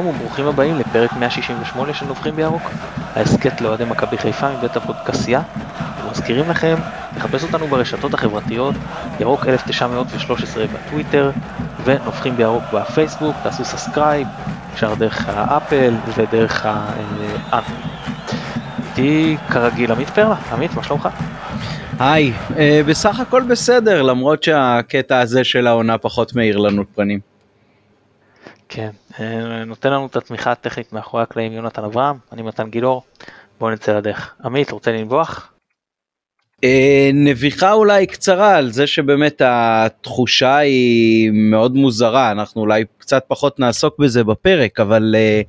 שלום וברוכים הבאים לפרק 168 של נובחים בירוק, ההסכת לאוהדי מכבי חיפה מבית הפודקסייה. ומזכירים לכם לחפש אותנו ברשתות החברתיות, ירוק 1913 בטוויטר ונובחים בירוק בפייסבוק, תעשו subscribe, אפשר דרך האפל ודרך האנט. איתי כרגיל עמית פרלה, עמית מה שלומך? היי, uh, בסך הכל בסדר למרות שהקטע הזה של העונה פחות מאיר לנו פנים. כן, אה, נותן לנו את התמיכה הטכנית מאחורי הקלעים יונתן אברהם, אני מתן גילאור, בואו נצא לדרך. עמית, רוצה לנבוח? אה, נביחה אולי קצרה על זה שבאמת התחושה היא מאוד מוזרה, אנחנו אולי קצת פחות נעסוק בזה בפרק, אבל אה,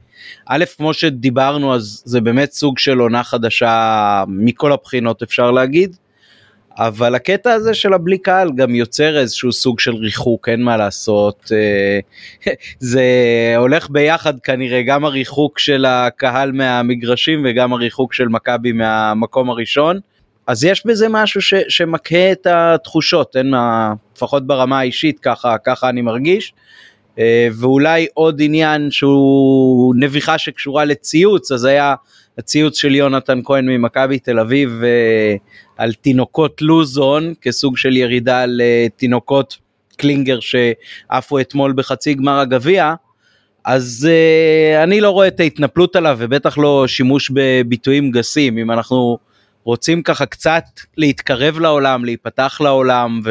א', כמו שדיברנו, אז זה באמת סוג של עונה חדשה מכל הבחינות אפשר להגיד. אבל הקטע הזה של הבלי קהל גם יוצר איזשהו סוג של ריחוק אין מה לעשות אה, זה הולך ביחד כנראה גם הריחוק של הקהל מהמגרשים וגם הריחוק של מכבי מהמקום הראשון אז יש בזה משהו ש, שמקהה את התחושות אין מה לפחות ברמה האישית ככה ככה אני מרגיש. אה, ואולי עוד עניין שהוא נביחה שקשורה לציוץ אז היה הציוץ של יונתן כהן ממכבי תל אביב אה, על תינוקות לוזון כסוג של ירידה לתינוקות קלינגר שעפו אתמול בחצי גמר הגביע. אז uh, אני לא רואה את ההתנפלות עליו ובטח לא שימוש בביטויים גסים אם אנחנו רוצים ככה קצת להתקרב לעולם להיפתח לעולם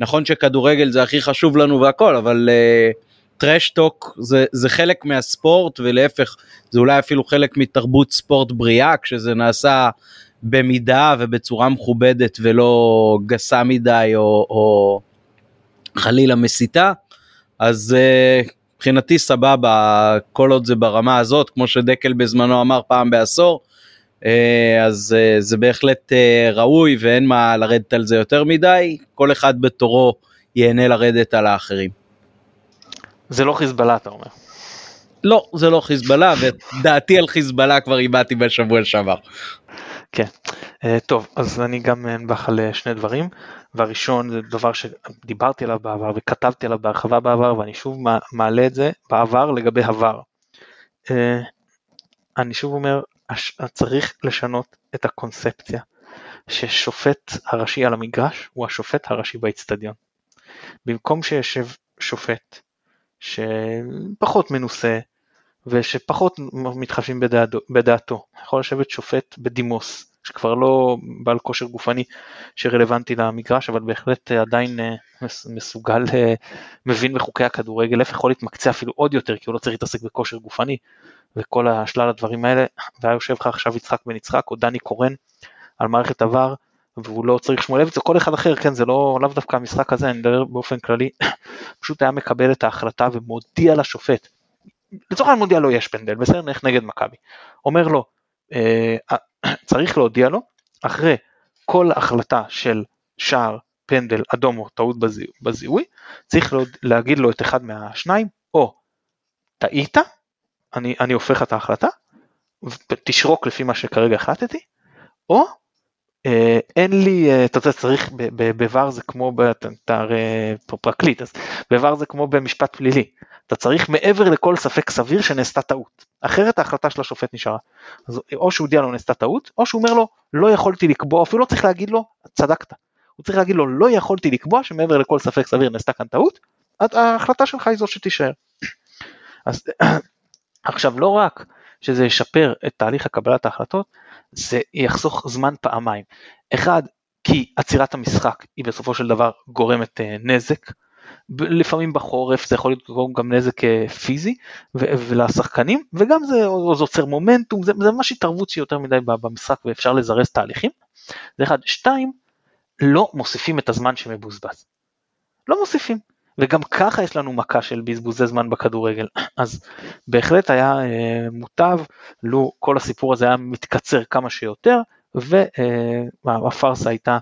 ונכון שכדורגל זה הכי חשוב לנו והכל אבל uh, טרשטוק זה, זה חלק מהספורט ולהפך זה אולי אפילו חלק מתרבות ספורט בריאה כשזה נעשה במידה ובצורה מכובדת ולא גסה מדי או, או חלילה מסיתה אז uh, מבחינתי סבבה כל עוד זה ברמה הזאת כמו שדקל בזמנו אמר פעם בעשור uh, אז uh, זה בהחלט ראוי ואין מה לרדת על זה יותר מדי כל אחד בתורו ייהנה לרדת על האחרים. זה לא חיזבאללה אתה אומר. לא זה לא חיזבאללה ודעתי על חיזבאללה כבר איבדתי בשבוע שעבר. כן uh, טוב אז אני גם אנבח על שני דברים והראשון זה דבר שדיברתי עליו בעבר וכתבתי עליו בהרחבה בעבר ואני שוב מעלה את זה בעבר לגבי עבר. Uh, אני שוב אומר צריך לשנות את הקונספציה ששופט הראשי על המגרש הוא השופט הראשי באצטדיון. במקום שישב שופט שפחות מנוסה ושפחות מתחשבים בדעתו. יכול לשבת שופט בדימוס, שכבר לא בעל כושר גופני שרלוונטי למגרש, אבל בהחלט עדיין אה, מסוגל, אה, מבין בחוקי הכדורגל, להפך יכול להתמקצע אפילו עוד יותר, כי הוא לא צריך להתעסק בכושר גופני וכל השלל הדברים האלה, והיה יושב לך עכשיו יצחק בן יצחק או דני קורן על מערכת עבר, והוא לא צריך שמואלביץ או כל אחד אחר, כן, זה לא, לאו דווקא המשחק הזה, אני מדבר באופן כללי, פשוט היה מקבל את ההחלטה ומודיע לשופט, לצורך העניין מודיע לו יש פנדל, בסדר, נלך נגד מכבי, אומר לו, אה, צריך להודיע לו, אחרי כל החלטה של שער, פנדל, אדום או טעות בזיהוי, צריך להגיד לו את אחד מהשניים, או טעית, אני, אני הופך את ההחלטה, תשרוק לפי מה שכרגע החלטתי, או אין לי, אה, אתה יודע, צריך, בVAR זה כמו, אתה הרי פרקליט, אז בVAR זה כמו במשפט פלילי, אתה צריך מעבר לכל ספק סביר שנעשתה טעות, אחרת ההחלטה של השופט נשארה. אז או שהוא הודיע לו נעשתה טעות, או שהוא אומר לו, לא יכולתי לקבוע, אפילו לא צריך להגיד לו, צדקת. הוא צריך להגיד לו, לא יכולתי לקבוע שמעבר לכל ספק סביר נעשתה כאן טעות, ההחלטה שלך היא זו שתישאר. אז עכשיו לא רק שזה ישפר את תהליך הקבלת ההחלטות, זה יחסוך זמן פעמיים. אחד, כי עצירת המשחק היא בסופו של דבר גורמת אה, נזק, לפעמים בחורף זה יכול לגרום גם נזק אה, פיזי ולשחקנים וגם זה עוצר מומנטום זה, זה ממש התערבות שהיא יותר מדי במשחק ואפשר לזרז תהליכים. זה אחד. שתיים, לא מוסיפים את הזמן שמבוזבז. לא מוסיפים. וגם ככה יש לנו מכה של בזבוזי זמן בכדורגל, אז בהחלט היה אה, מוטב. לו כל הסיפור הזה היה מתקצר כמה שיותר, והפארסה אה, הייתה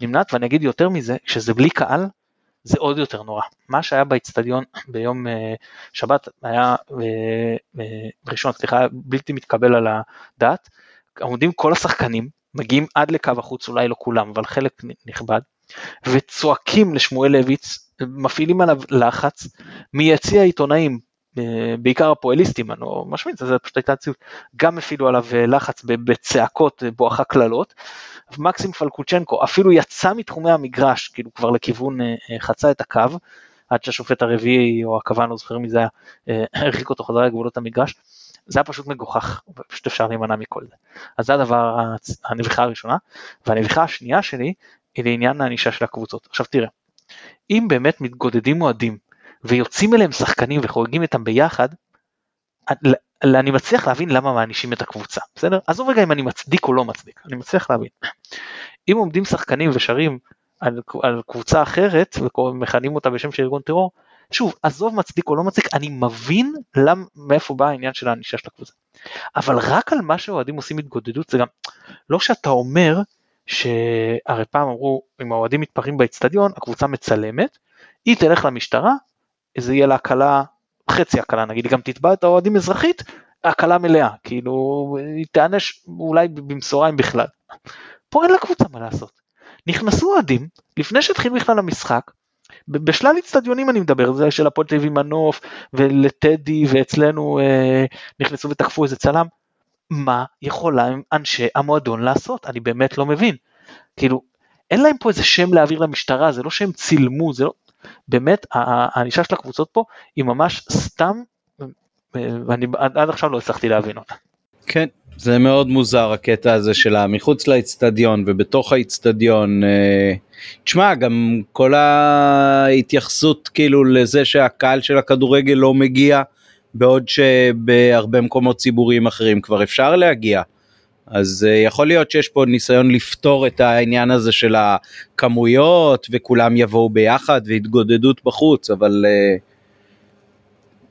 נמנעת, ואני אגיד יותר מזה, כשזה בלי קהל, זה עוד יותר נורא. מה שהיה באצטדיון ביום אה, שבת היה, ראשון, סליחה, בלתי מתקבל על הדעת, עומדים כל השחקנים, מגיעים עד לקו החוץ, אולי לא כולם, אבל חלק נכבד, וצועקים לשמואל לויץ, מפעילים עליו לחץ, מיציע העיתונאים בעיקר הפועליסטים, אני לא משמיץ, זה פשוט הייתה ציוט, גם הפעילו עליו לחץ בצעקות בואכה קללות. מקסים פלקוצ'נקו אפילו יצא מתחומי המגרש, כאילו כבר לכיוון, חצה את הקו, עד שהשופט הרביעי או הכוון, לא זוכר מי זה היה, הרחיק אותו חזרה לגבולות המגרש. זה היה פשוט מגוחך, פשוט אפשר להימנע מכל זה. אז זה הדבר, הנביכה הראשונה, והנביכה השנייה שלי היא לעניין הענישה של הקבוצות. עכשיו תראה, אם באמת מתגודדים אוהדים ויוצאים אליהם שחקנים וחוגגים איתם ביחד, אני מצליח להבין למה מענישים את הקבוצה, בסדר? עזוב רגע אם אני מצדיק או לא מצדיק, אני מצליח להבין. אם עומדים שחקנים ושרים על, על קבוצה אחרת ומכנים אותה בשם של ארגון טרור, שוב, עזוב מצדיק או לא מצדיק, אני מבין למ, מאיפה בא העניין של הענישה של הקבוצה. אבל רק על מה שאוהדים עושים התגודדות זה גם, לא שאתה אומר שהרי פעם אמרו אם האוהדים מתפרעים באצטדיון הקבוצה מצלמת, היא תלך למשטרה, זה יהיה לה הקלה, חצי הקלה נגיד, היא גם תתבע את האוהדים אזרחית, הקלה מלאה, כאילו היא תיענש אולי במשורה אם בכלל. פה אין לקבוצה מה לעשות. נכנסו אוהדים לפני שהתחיל בכלל המשחק, בשלל אצטדיונים אני מדבר, זה של הפועל תל אביב מנוף ולטדי ואצלנו אה, נכנסו ותקפו איזה צלם, מה יכולה אנשי המועדון לעשות? אני באמת לא מבין. כאילו, אין להם פה איזה שם להעביר למשטרה, זה לא שהם צילמו, זה לא... באמת, הענישה של הקבוצות פה היא ממש סתם, ואני עד עכשיו לא הצלחתי להבין אותה. כן, זה מאוד מוזר הקטע הזה של המחוץ לאצטדיון ובתוך האצטדיון. אה, תשמע, גם כל ההתייחסות כאילו לזה שהקהל של הכדורגל לא מגיע, בעוד שבהרבה מקומות ציבוריים אחרים כבר אפשר להגיע. אז uh, יכול להיות שיש פה ניסיון לפתור את העניין הזה של הכמויות וכולם יבואו ביחד והתגודדות בחוץ, אבל uh,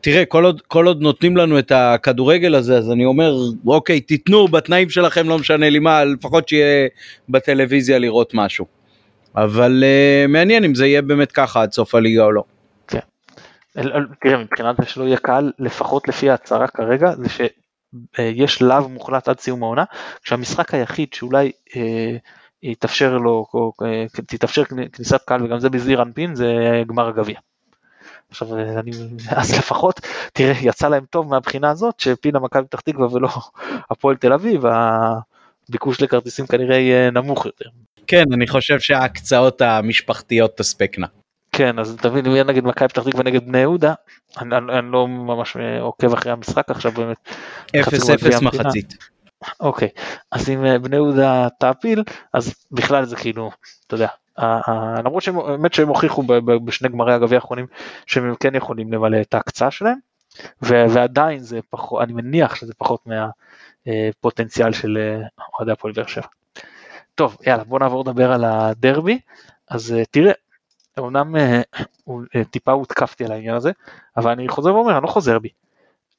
תראה, כל עוד, כל עוד נותנים לנו את הכדורגל הזה, אז אני אומר, אוקיי, תיתנו בתנאים שלכם, לא משנה לי מה, לפחות שיהיה בטלוויזיה לראות משהו. אבל uh, מעניין אם זה יהיה באמת ככה עד סוף הליגה או לא. כן. תראה, מבחינת זה שלא יהיה קהל, לפחות לפי ההצהרה כרגע, זה שיש לאו מוחלט עד סיום העונה, כשהמשחק היחיד שאולי אה, יתאפשר לו, או, אה, תתאפשר כניסת קהל, וגם זה בזעיר אנפין, זה גמר הגביע. עכשיו אני, אז לפחות, תראה, יצא להם טוב מהבחינה הזאת שפינה מכבי פתח תקווה ולא הפועל תל אביב, הביקוש לכרטיסים כנראה יהיה נמוך יותר. כן, אני חושב שההקצאות המשפחתיות תספקנה. כן, אז תבין, אם יהיה נגד מכבי פתח תקווה נגד בני יהודה, אני, אני, אני לא ממש עוקב אחרי המשחק עכשיו באמת. 0-0 מחצית. אוקיי, אז אם אה, בני יהודה תעפיל, אז בכלל זה כאילו, אתה יודע, למרות שבאמת שהם הוכיחו בשני גמרי הגביע האחרונים שהם כן יכולים למלא את ההקצאה שלהם, ועדיין זה פחות, אני מניח שזה פחות מהפוטנציאל של אה, אוהדי הפועל באר שבע. טוב, יאללה, בוא נעבור לדבר על הדרבי. אז אה, תראה, אמנם טיפה הותקפתי על העניין הזה, אבל אני חוזר ואומר, אני לא חוזר בי.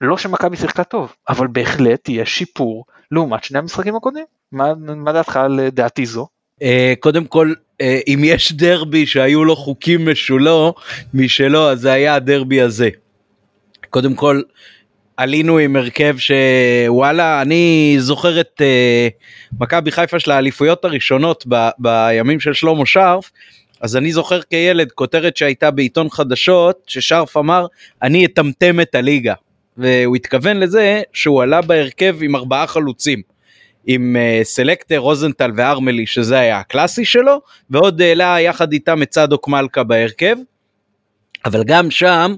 לא שמכבי שיחקה טוב, אבל בהחלט יש שיפור לעומת שני המשחקים הקודמים. מה, מה דעתך על דעתי זו? Uh, קודם כל uh, אם יש דרבי שהיו לו חוקים משולו משלו אז זה היה הדרבי הזה. קודם כל עלינו עם הרכב שוואלה אני זוכר את uh, מכבי חיפה של האליפויות הראשונות ב, בימים של שלמה שרף אז אני זוכר כילד כותרת שהייתה בעיתון חדשות ששרף אמר אני אטמטם את הליגה והוא התכוון לזה שהוא עלה בהרכב עם ארבעה חלוצים. עם uh, סלקטר, רוזנטל וארמלי שזה היה הקלאסי שלו, ועוד העלה יחד איתם את צדוק מלכה בהרכב. אבל גם שם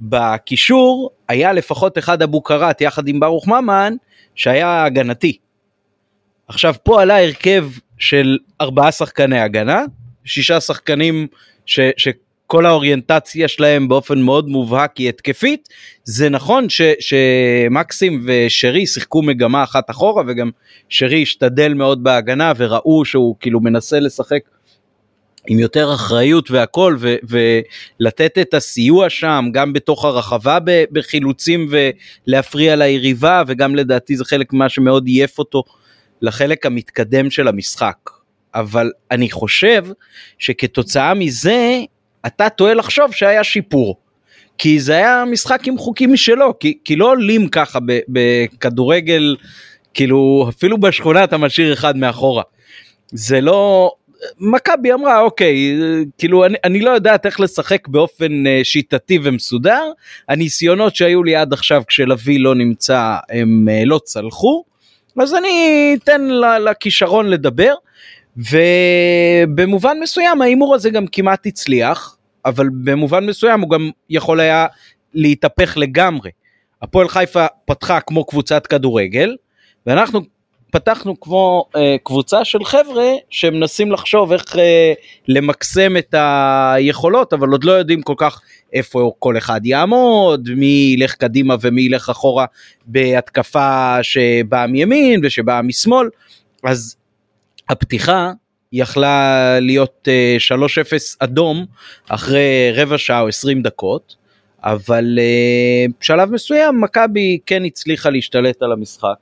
בקישור היה לפחות אחד אבו קראט יחד עם ברוך ממן שהיה הגנתי. עכשיו פה עלה הרכב של ארבעה שחקני הגנה, שישה שחקנים ש, ש, כל האוריינטציה שלהם באופן מאוד מובהק היא התקפית. זה נכון ש, שמקסים ושרי שיחקו מגמה אחת אחורה וגם שרי השתדל מאוד בהגנה וראו שהוא כאילו מנסה לשחק עם יותר אחריות והכל ו, ולתת את הסיוע שם גם בתוך הרחבה בחילוצים ולהפריע ליריבה וגם לדעתי זה חלק ממה שמאוד עייף אותו לחלק המתקדם של המשחק. אבל אני חושב שכתוצאה מזה אתה טועה לחשוב שהיה שיפור. כי זה היה משחק עם חוקים משלו, כי, כי לא עולים ככה בכדורגל, כאילו אפילו בשכונה אתה משאיר אחד מאחורה. זה לא, מכבי אמרה אוקיי כאילו אני, אני לא יודעת איך לשחק באופן uh, שיטתי ומסודר הניסיונות שהיו לי עד עכשיו כשלוי לא נמצא הם uh, לא צלחו אז אני אתן לכישרון לדבר ובמובן מסוים ההימור הזה גם כמעט הצליח אבל במובן מסוים הוא גם יכול היה להתהפך לגמרי. הפועל חיפה פתחה כמו קבוצת כדורגל ואנחנו פתחנו כמו אה, קבוצה של חבר'ה שמנסים לחשוב איך אה, למקסם את היכולות אבל עוד לא יודעים כל כך איפה כל אחד יעמוד מי ילך קדימה ומי ילך אחורה בהתקפה שבאה מימין ושבאה משמאל אז הפתיחה יכלה להיות אה, 3-0 אדום אחרי רבע שעה או 20 דקות אבל אה, בשלב מסוים מכבי כן הצליחה להשתלט על המשחק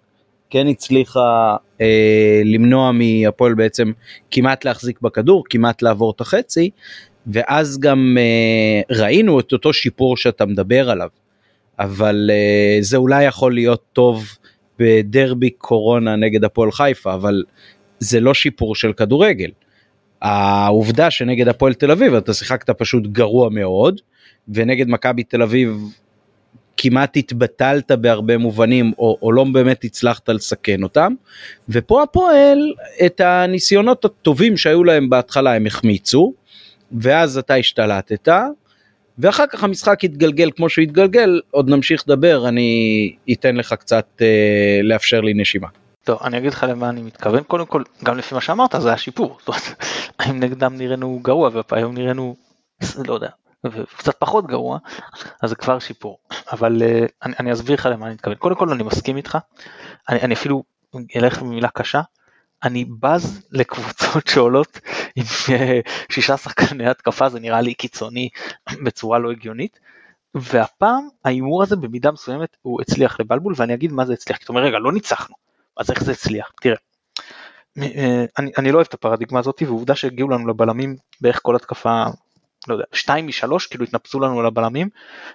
כן הצליחה אה, למנוע מהפועל בעצם כמעט להחזיק בכדור, כמעט לעבור את החצי, ואז גם אה, ראינו את אותו שיפור שאתה מדבר עליו. אבל אה, זה אולי יכול להיות טוב בדרבי קורונה נגד הפועל חיפה, אבל זה לא שיפור של כדורגל. העובדה שנגד הפועל תל אביב אתה שיחקת פשוט גרוע מאוד, ונגד מכבי תל אביב כמעט התבטלת בהרבה מובנים או, או לא באמת הצלחת לסכן אותם ופה הפועל את הניסיונות הטובים שהיו להם בהתחלה הם החמיצו ואז אתה השתלטת ואחר כך המשחק התגלגל כמו שהוא התגלגל עוד נמשיך לדבר אני אתן לך קצת אה, לאפשר לי נשימה. טוב אני אגיד לך למה אני מתכוון קודם כל גם לפי מה שאמרת זה השיפור. האם נגדם נראינו גרוע והיום נראינו לא יודע וקצת פחות גרוע, אז זה כבר שיפור. אבל uh, אני, אני אסביר לך למה אני מתכוון. קודם כל אני מסכים איתך, אני, אני אפילו אלך במילה קשה, אני בז לקבוצות שעולות עם אה, שישה שחקני התקפה, זה נראה לי קיצוני בצורה לא הגיונית. והפעם ההימור הזה במידה מסוימת הוא הצליח לבלבול ואני אגיד מה זה הצליח, כי אתה אומר רגע לא ניצחנו, אז איך זה הצליח? תראה, אה, אני, אני לא אוהב את הפרדיגמה הזאת ועובדה שהגיעו לנו לבלמים בערך כל התקפה לא יודע, שתיים משלוש כאילו התנפצו לנו על הבלמים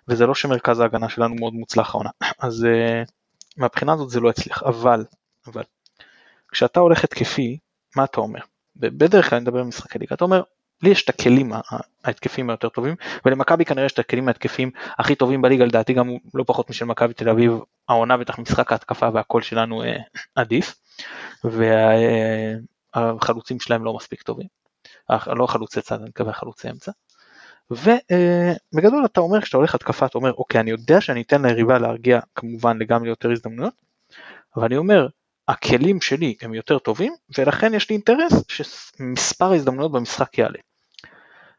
וזה לא שמרכז ההגנה שלנו מאוד מוצלח העונה אז uh, מהבחינה הזאת זה לא הצליח אבל אבל כשאתה הולך התקפי מה אתה אומר בדרך כלל אני מדבר במשחקי ליגה אתה אומר לי יש את הכלים ההתקפיים היותר טובים ולמכבי כנראה יש את הכלים ההתקפיים הכי טובים בליגה לדעתי גם לא פחות משל מכבי תל אביב העונה בטח משחק ההתקפה והקול שלנו uh, עדיף והחלוצים uh, שלהם לא מספיק טובים לא חלוצי צד אני מקווה חלוצי אמצע ובגדול אתה אומר כשאתה הולך התקפה אתה אומר אוקיי אני יודע שאני אתן ליריבה להרגיע כמובן לגמרי יותר הזדמנויות אבל אני אומר הכלים שלי הם יותר טובים ולכן יש לי אינטרס שמספר ההזדמנויות במשחק יעלה.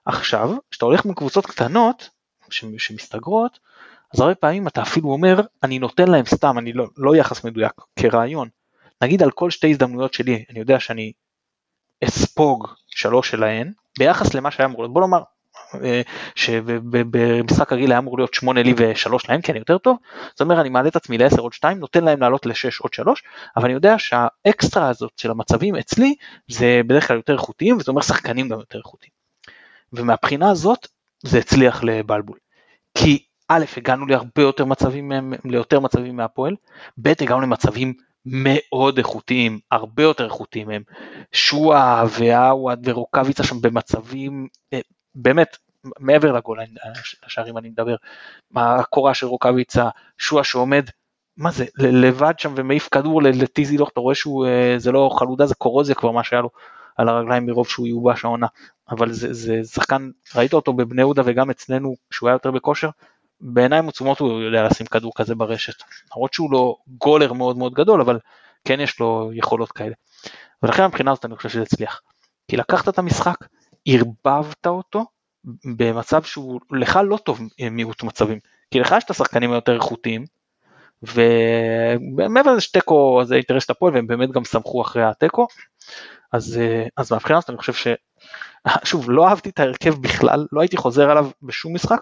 עכשיו כשאתה הולך מקבוצות קטנות שמסתגרות אז הרבה פעמים אתה אפילו אומר אני נותן להם סתם אני לא, לא יחס מדויק כרעיון. נגיד על כל שתי הזדמנויות שלי אני יודע שאני אספוג שלוש שלהן ביחס למה שהיה אמור להיות. בוא נאמר אה, שבמשחק רגיל היה אמור להיות 8 לי ו-3 להם כי אני יותר טוב, זאת אומרת אני מעלה את עצמי ל-10 עוד 2, נותן להם לעלות ל-6 עוד 3, אבל אני יודע שהאקסטרה הזאת של המצבים אצלי זה בדרך כלל יותר איכותיים, וזה אומר שחקנים גם יותר איכותיים. ומהבחינה הזאת זה הצליח לבלבול. כי א', הגענו להרבה יותר מצבים, ליותר מצבים מהפועל, ב', הגענו למצבים מאוד איכותיים, הרבה יותר איכותיים הם. שואה ועווד ורוקאביצה שם במצבים אה, באמת מעבר לגול השערים אני מדבר, הקורה של רוקאביצה, שועה שעומד, מה זה, לבד שם ומעיף כדור לטיזילוך, אתה רואה שהוא, אה, זה לא חלודה, זה קורוזיה כבר מה שהיה לו על הרגליים מרוב שהוא יובש העונה, אבל זה, זה שחקן, ראית אותו בבני יהודה וגם אצלנו, כשהוא היה יותר בכושר, בעיניים עצומות הוא יודע לשים כדור כזה ברשת, למרות שהוא לא גולר מאוד מאוד גדול, אבל כן יש לו יכולות כאלה. ולכן מבחינה הזאת אני חושב שזה הצליח. כי לקחת את המשחק, ערבבת אותו במצב שהוא לך לא טוב מיעוט מצבים, כי לך יש את השחקנים היותר איכותיים, ומעבר לזה שתיקו זה אינטרס של הפועל והם באמת גם שמחו אחרי התיקו, אז, אז מהבחינה הזאת אני חושב ש... שוב, לא אהבתי את ההרכב בכלל, לא הייתי חוזר עליו בשום משחק.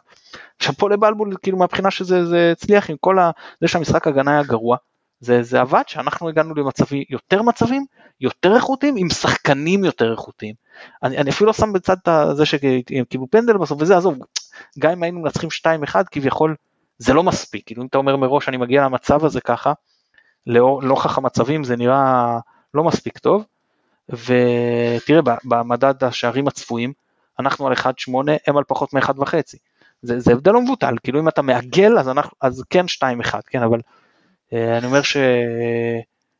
שאפו לבלבול, כאילו מהבחינה שזה הצליח עם כל ה... זה שהמשחק הגנה היה גרוע, זה, זה עבד שאנחנו הגענו למצבים, יותר מצבים, יותר איכותיים, עם שחקנים יותר איכותיים. אני, אני אפילו לא שם בצד את זה שהם קיבלו פנדל בסוף וזה, עזוב, גם אם היינו מנצחים 2-1 כביכול זה לא מספיק, כאילו אם אתה אומר מראש אני מגיע למצב הזה ככה, לנוכח המצבים זה נראה לא מספיק טוב, ותראה, במדד השערים הצפויים, אנחנו על 1.8, הם על פחות מ-1.5. זה, זה הבדל לא מבוטל, כאילו אם אתה מעגל אז, אנחנו, אז כן 2-1, כן, אבל אה, אני אומר ש,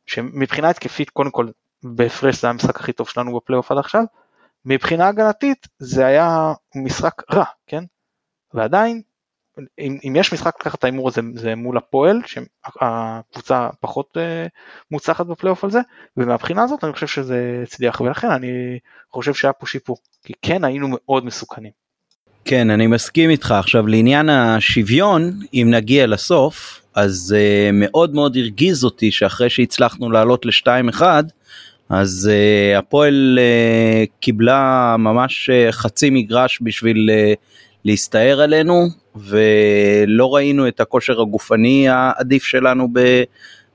שמבחינה התקפית, קודם כל, בהפרש זה המשחק הכי טוב שלנו בפלייאוף עד עכשיו, מבחינה הגנתית זה היה משחק רע, כן? ועדיין, אם, אם יש משחק לקחת את ההימור הזה זה מול הפועל, שהקבוצה פחות uh, מוצלחת בפלייאוף על זה, ומהבחינה הזאת אני חושב שזה הצליח, ולכן אני חושב שהיה פה שיפור, כי כן היינו מאוד מסוכנים. כן, אני מסכים איתך. עכשיו לעניין השוויון, אם נגיע לסוף, אז uh, מאוד מאוד הרגיז אותי שאחרי שהצלחנו לעלות ל-2-1, אז uh, הפועל uh, קיבלה ממש uh, חצי מגרש בשביל uh, להסתער עלינו, ולא ראינו את הכושר הגופני העדיף שלנו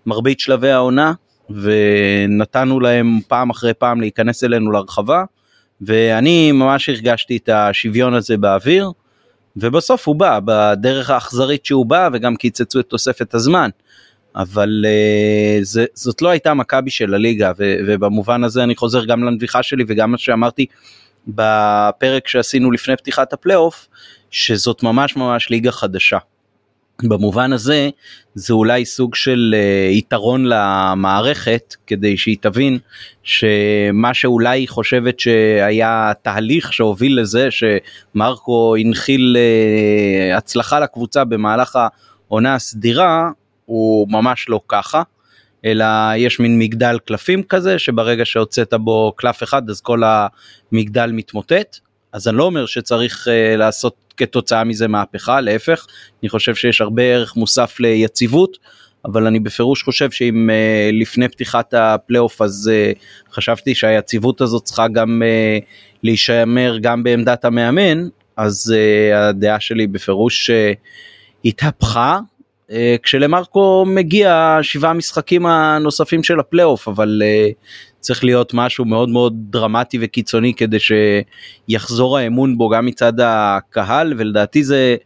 במרבית שלבי העונה, ונתנו להם פעם אחרי פעם להיכנס אלינו לרחבה. ואני ממש הרגשתי את השוויון הזה באוויר, ובסוף הוא בא בדרך האכזרית שהוא בא וגם קיצצו את תוספת הזמן. אבל uh, זה, זאת לא הייתה מכבי של הליגה ו, ובמובן הזה אני חוזר גם לנביחה שלי וגם מה שאמרתי בפרק שעשינו לפני פתיחת הפלייאוף שזאת ממש ממש ליגה חדשה. במובן הזה זה אולי סוג של uh, יתרון למערכת כדי שהיא תבין שמה שאולי היא חושבת שהיה תהליך שהוביל לזה שמרקו הנחיל uh, הצלחה לקבוצה במהלך העונה הסדירה הוא ממש לא ככה. אלא יש מין מגדל קלפים כזה שברגע שהוצאת בו קלף אחד אז כל המגדל מתמוטט אז אני לא אומר שצריך uh, לעשות כתוצאה מזה מהפכה, להפך, אני חושב שיש הרבה ערך מוסף ליציבות, אבל אני בפירוש חושב שאם uh, לפני פתיחת הפלייאוף אז uh, חשבתי שהיציבות הזאת צריכה גם uh, להישמר גם בעמדת המאמן, אז uh, הדעה שלי בפירוש uh, התהפכה. Uh, כשלמרקו מגיע שבעה משחקים הנוספים של הפלייאוף אבל uh, צריך להיות משהו מאוד מאוד דרמטי וקיצוני כדי שיחזור האמון בו גם מצד הקהל ולדעתי זה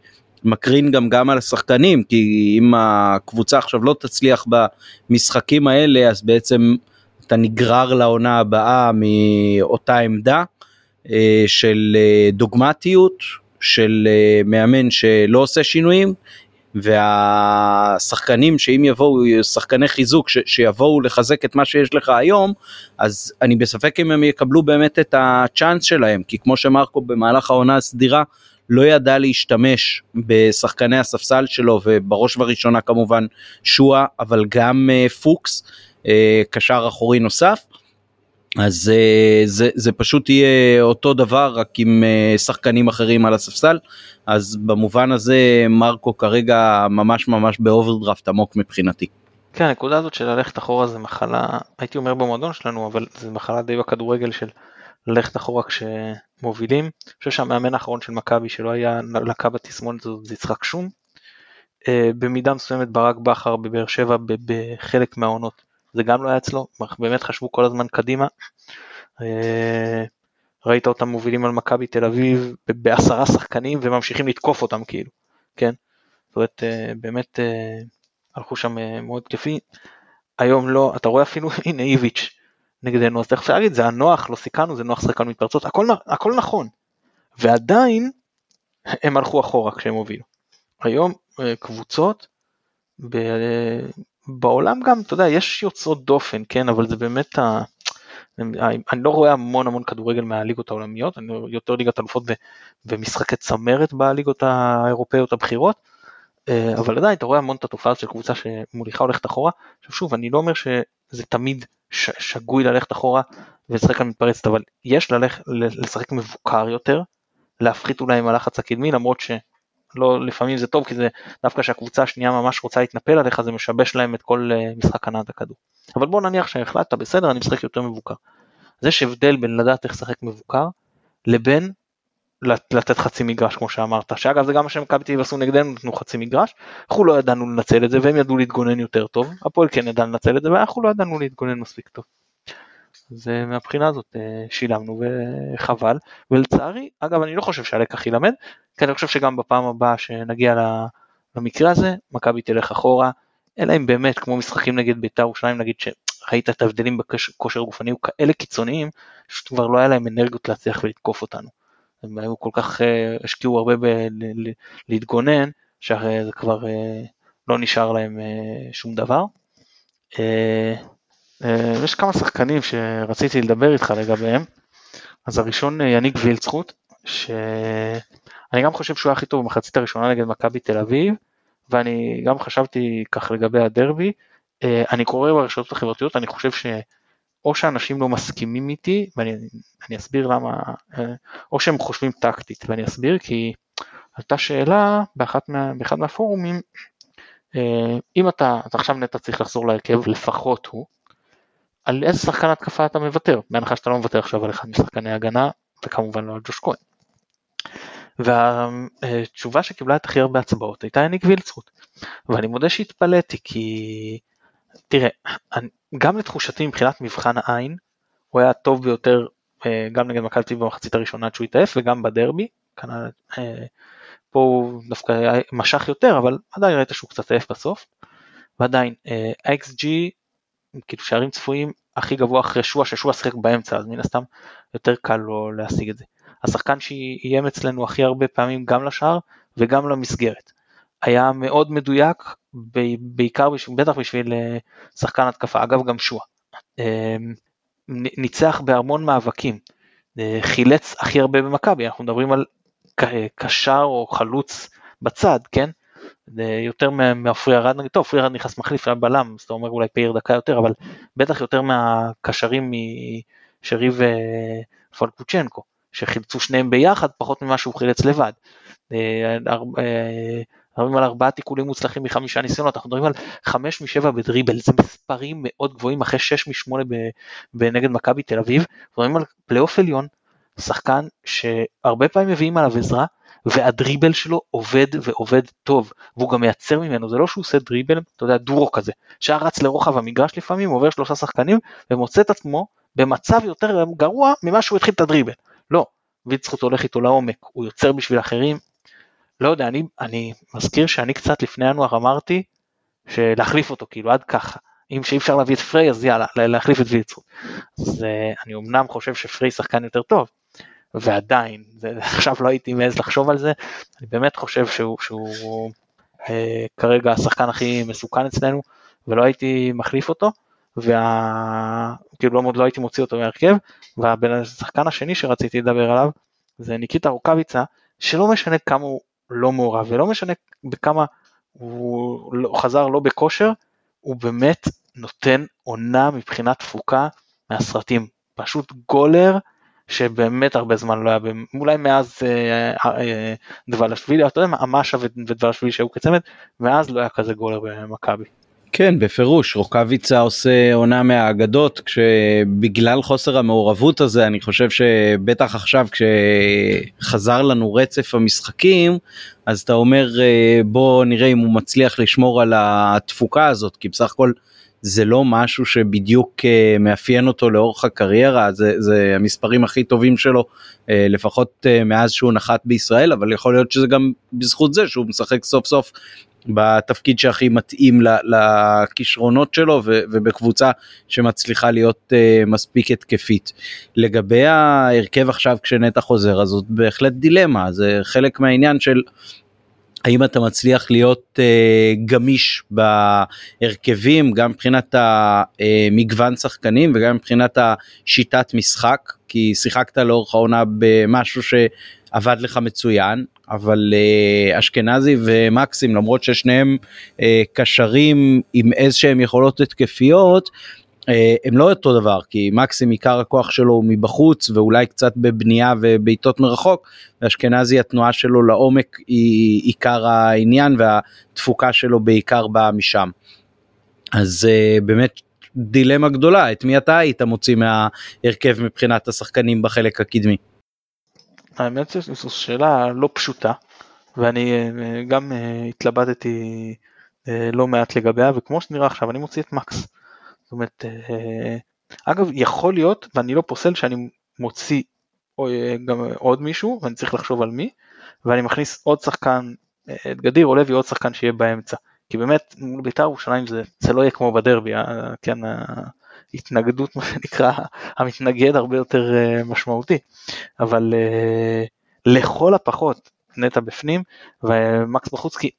מקרין גם גם על השחקנים כי אם הקבוצה עכשיו לא תצליח במשחקים האלה אז בעצם אתה נגרר לעונה הבאה מאותה עמדה אה, של אה, דוגמטיות של אה, מאמן שלא עושה שינויים והשחקנים שאם יבואו שחקני חיזוק ש, שיבואו לחזק את מה שיש לך היום אז אני בספק אם הם יקבלו באמת את הצ'אנס שלהם כי כמו שמרקו במהלך העונה הסדירה לא ידע להשתמש בשחקני הספסל שלו ובראש ובראשונה כמובן שואה אבל גם uh, פוקס uh, קשר אחורי נוסף אז uh, זה, זה פשוט יהיה אותו דבר רק עם uh, שחקנים אחרים על הספסל אז במובן הזה מרקו כרגע ממש ממש באוברדרפט עמוק מבחינתי. כן הנקודה הזאת של ללכת אחורה זה מחלה הייתי אומר במועדון שלנו אבל זה מחלה די בכדורגל של ללכת אחורה כשמובילים. אני חושב שהמאמן האחרון של מכבי שלא היה לקה בתסמונת הזאת זה יצחק שום. Uh, במידה מסוימת ברק בכר בבאר שבע בחלק מהעונות זה גם לא היה אצלו, באמת חשבו כל הזמן קדימה. אה, ראית אותם מובילים על מכבי תל אביב בעשרה שחקנים וממשיכים לתקוף אותם כאילו, כן? זאת אומרת אה, באמת אה, הלכו שם מאוד כיפי. היום לא, אתה רואה אפילו, הנה איביץ' נגדנו, אז תכף להגיד, זה הנוח, לא סיכנו, זה נוח שחקנו מתפרצות, הכל, הכל נכון. ועדיין הם הלכו אחורה כשהם הובילו. היום קבוצות בעולם גם, אתה יודע, יש יוצאות דופן, כן, אבל זה באמת, ה... אני לא רואה המון המון כדורגל מהליגות העולמיות, אני רואה יותר ליגת אלופות ומשחקי צמרת בליגות האירופאיות הבכירות, אה, אבל עדיין אתה רואה המון את התופעה של קבוצה שמוליכה הולכת אחורה. עכשיו שוב, אני לא אומר שזה תמיד שגוי ללכת אחורה ולשחק על מתפרצת, אבל יש ללכת, לשחק מבוקר יותר, להפחית אולי עם הלחץ הקדמי, למרות ש... לא, לפעמים זה טוב כי זה דווקא שהקבוצה השנייה ממש רוצה להתנפל עליך זה משבש להם את כל אה, משחק הנעת הכדור. אבל בוא נניח שהחלטת בסדר אני משחק יותר מבוקר. אז יש הבדל בין לדעת איך לשחק מבוקר לבין לתת חצי מגרש כמו שאמרת שאגב זה גם מה שמכבי תל אביב עשו נגדנו נתנו חצי מגרש אנחנו לא ידענו לנצל את זה והם ידעו להתגונן יותר טוב הפועל כן ידע לנצל את זה ואנחנו לא ידענו להתגונן מספיק טוב. אז אה, מהבחינה הזאת אה, שילמנו וחבל ולצערי אגב אני לא חושב שהלקח ילמד כי אני חושב שגם בפעם הבאה שנגיע למקרה הזה מכבי תלך אחורה אלא אם באמת כמו משחקים נגד בית"ר ירושלים נגיד ראית את ההבדלים בכושר הגופני היו כאלה קיצוניים, שכבר לא היה להם אנרגיות להצליח ולתקוף אותנו. הם היו כל כך, השקיעו הרבה בלהתגונן, שהרי זה כבר לא נשאר להם שום דבר. יש כמה שחקנים שרציתי לדבר איתך לגביהם. אז הראשון יניק וילצחוט, שאני גם חושב שהוא היה הכי טוב במחצית הראשונה נגד מכבי תל אביב, ואני גם חשבתי כך לגבי הדרבי. אני קורא ברשתות החברתיות, אני חושב שאו שאנשים לא מסכימים איתי, ואני אסביר למה, או שהם חושבים טקטית, ואני אסביר כי עלתה שאלה באחת מה, באחד מהפורומים, אם אתה, אתה עכשיו נטע צריך לחזור להרכב לפחות הוא, על איזה שחקן התקפה אתה מוותר, בהנחה שאתה לא מוותר עכשיו על אחד משחקני הגנה, וכמובן לא על ג'וש כהן. והתשובה שקיבלה את הכי הרבה הצבעות הייתה יניק וילצחוט. ואני מודה שהתפלאתי כי תראה, גם לתחושתי מבחינת מבחן העין, הוא היה הטוב ביותר אה, גם נגד מכבי תל במחצית הראשונה עד שהוא התעף וגם בדרבי, אה, פה הוא דווקא משך יותר אבל עדיין ראית שהוא קצת עייף בסוף. ועדיין ה-XG אה, כאילו שערים צפויים הכי גבוה אחרי שואה, ששואה שיחק באמצע, אז מן הסתם יותר קל לו להשיג את זה. השחקן שאיים אצלנו הכי הרבה פעמים גם לשער וגם למסגרת. היה מאוד מדויק, בעיקר, בטח בשביל אה, שחקן התקפה, אגב גם שואה. אמ, ניצח בהמון מאבקים, אה, חילץ הכי הרבה במכבי, אנחנו מדברים על קשר או חלוץ בצד, כן? יותר מעפרי ארד, טוב עפרי ארד נכנס מחליף היה בלם, אז אתה אומר אולי פעיר דקה יותר, אבל בטח יותר מהקשרים משריב ופלקוצ'נקו, שחילצו שניהם ביחד פחות ממה שהוא חילץ לבד. אה, אנחנו מדברים על ארבעה תיקולים מוצלחים מחמישה ניסיונות, אנחנו מדברים על חמש משבע בדריבל, זה מספרים מאוד גבוהים אחרי שש משמונה בנגד מכבי תל אביב, מדברים על פלייאוף עליון, שחקן שהרבה פעמים מביאים עליו עזרה, והדריבל שלו עובד ועובד טוב, והוא גם מייצר ממנו, זה לא שהוא עושה דריבל, אתה יודע, דורו כזה, שהיה רץ לרוחב המגרש לפעמים, עובר שלושה שחקנים, ומוצא את עצמו במצב יותר גרוע ממה שהוא התחיל את הדריבל. לא, ויצחוט הולך איתו לעומק, הוא יוצר בשביל אחרים. לא יודע, אני, אני מזכיר שאני קצת לפני ינואר אמרתי שלהחליף אותו, כאילו עד ככה. אם שאי אפשר להביא את פריי אז יאללה, להחליף את ויצחוט. אז uh, אני אמנם חושב שפריי שחקן יותר טוב, ועדיין, זה, עכשיו לא הייתי מעז לחשוב על זה, אני באמת חושב שהוא, שהוא אה, כרגע השחקן הכי מסוכן אצלנו, ולא הייתי מחליף אותו, וה... כאילו לא, לא הייתי מוציא אותו מהרכב, והשחקן השני שרציתי לדבר עליו זה ניקיטה רוקאביצה, שלא משנה כמה הוא לא מעורב, ולא משנה בכמה הוא לא, חזר לא בכושר, הוא באמת נותן עונה מבחינת תפוקה מהסרטים, פשוט גולר שבאמת הרבה זמן לא היה, אולי מאז אה, אה, דבלשווילי, אתה יודע מה, אמשה ודבלשווילי שהיו כצמד, מאז לא היה כזה גולר במכבי. כן בפירוש רוקאביצה עושה עונה מהאגדות כשבגלל חוסר המעורבות הזה אני חושב שבטח עכשיו כשחזר לנו רצף המשחקים אז אתה אומר אה, בוא נראה אם הוא מצליח לשמור על התפוקה הזאת כי בסך הכל זה לא משהו שבדיוק uh, מאפיין אותו לאורך הקריירה, זה, זה המספרים הכי טובים שלו, uh, לפחות uh, מאז שהוא נחת בישראל, אבל יכול להיות שזה גם בזכות זה שהוא משחק סוף סוף בתפקיד שהכי מתאים לכישרונות שלו ובקבוצה שמצליחה להיות uh, מספיק התקפית. לגבי ההרכב עכשיו כשנטע חוזר אז זאת בהחלט דילמה זה חלק מהעניין של האם אתה מצליח להיות uh, גמיש בהרכבים גם מבחינת המגוון שחקנים וגם מבחינת השיטת משחק? כי שיחקת לאורך העונה במשהו שעבד לך מצוין אבל uh, אשכנזי ומקסים למרות ששניהם uh, קשרים עם איזה שהם יכולות התקפיות אה, הם לא אותו דבר כי מקסים עיקר הכוח שלו הוא מבחוץ ואולי קצת בבנייה ובעיטות מרחוק ואשכנזי התנועה שלו לעומק היא עיקר העניין והתפוקה שלו בעיקר באה משם. אז uh, באמת דילמה גדולה את מי אתה היית מוציא מההרכב מבחינת השחקנים בחלק הקדמי. האמת שזו שאלה לא פשוטה ואני אה, גם התלבטתי לא מעט לגביה וכמו שנראה עכשיו אני מוציא את מקס. זאת אומרת, אה, אגב יכול להיות ואני לא פוסל שאני מוציא אה, גם עוד מישהו ואני צריך לחשוב על מי ואני מכניס עוד שחקן, אה, את גדיר או לוי עוד שחקן שיהיה באמצע. כי באמת מול בית"ר ירושלים זה, זה לא יהיה כמו בדרבי, כן, התנגדות מה שנקרא המתנגד הרבה יותר משמעותי. אבל לכל הפחות נטע בפנים ומקס בחוץ כי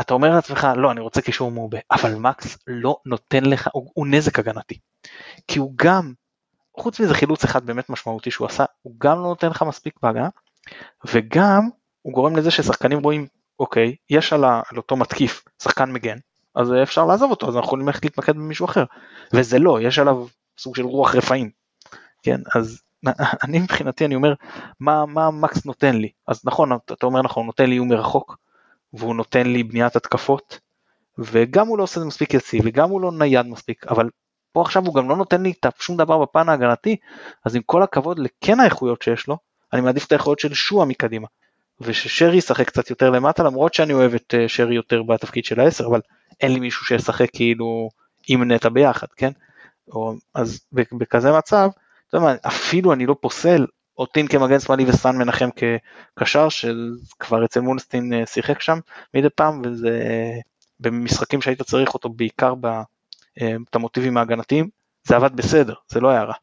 אתה אומר לעצמך לא אני רוצה קישור מעובה אבל מקס לא נותן לך הוא, הוא נזק הגנתי. כי הוא גם חוץ מזה חילוץ אחד באמת משמעותי שהוא עשה הוא גם לא נותן לך מספיק בהגנה וגם הוא גורם לזה ששחקנים רואים אוקיי יש על, ה, על אותו מתקיף שחקן מגן אז אפשר לעזוב אותו אז אנחנו יכולים ללכת להתמקד במישהו אחר. וזה לא יש עליו סוג של רוח רפאים. כן אז אני מבחינתי אני אומר מה מה מקס נותן לי? אז נכון אתה אומר נכון נותן לי איום מרחוק והוא נותן לי בניית התקפות וגם הוא לא עושה את זה מספיק יציב וגם הוא לא נייד מספיק אבל פה עכשיו הוא גם לא נותן לי שום דבר בפן ההגנתי אז עם כל הכבוד לכן האיכויות שיש לו אני מעדיף את האיכויות של שועה מקדימה. וששרי ישחק קצת יותר למטה למרות שאני אוהב את אה, שרי יותר בתפקיד של העשר אבל אין לי מישהו שישחק כאילו עם נטע ביחד כן? או, אז בכזה מצב אתה יודע מה, אפילו אני לא פוסל אותין כמגן שמאלי וסן מנחם כקשר שכבר אצל מונסטין אה, שיחק שם מדי פעם וזה במשחקים שהיית צריך אותו בעיקר אה, את המוטיבים ההגנתיים זה עבד בסדר זה לא היה רע.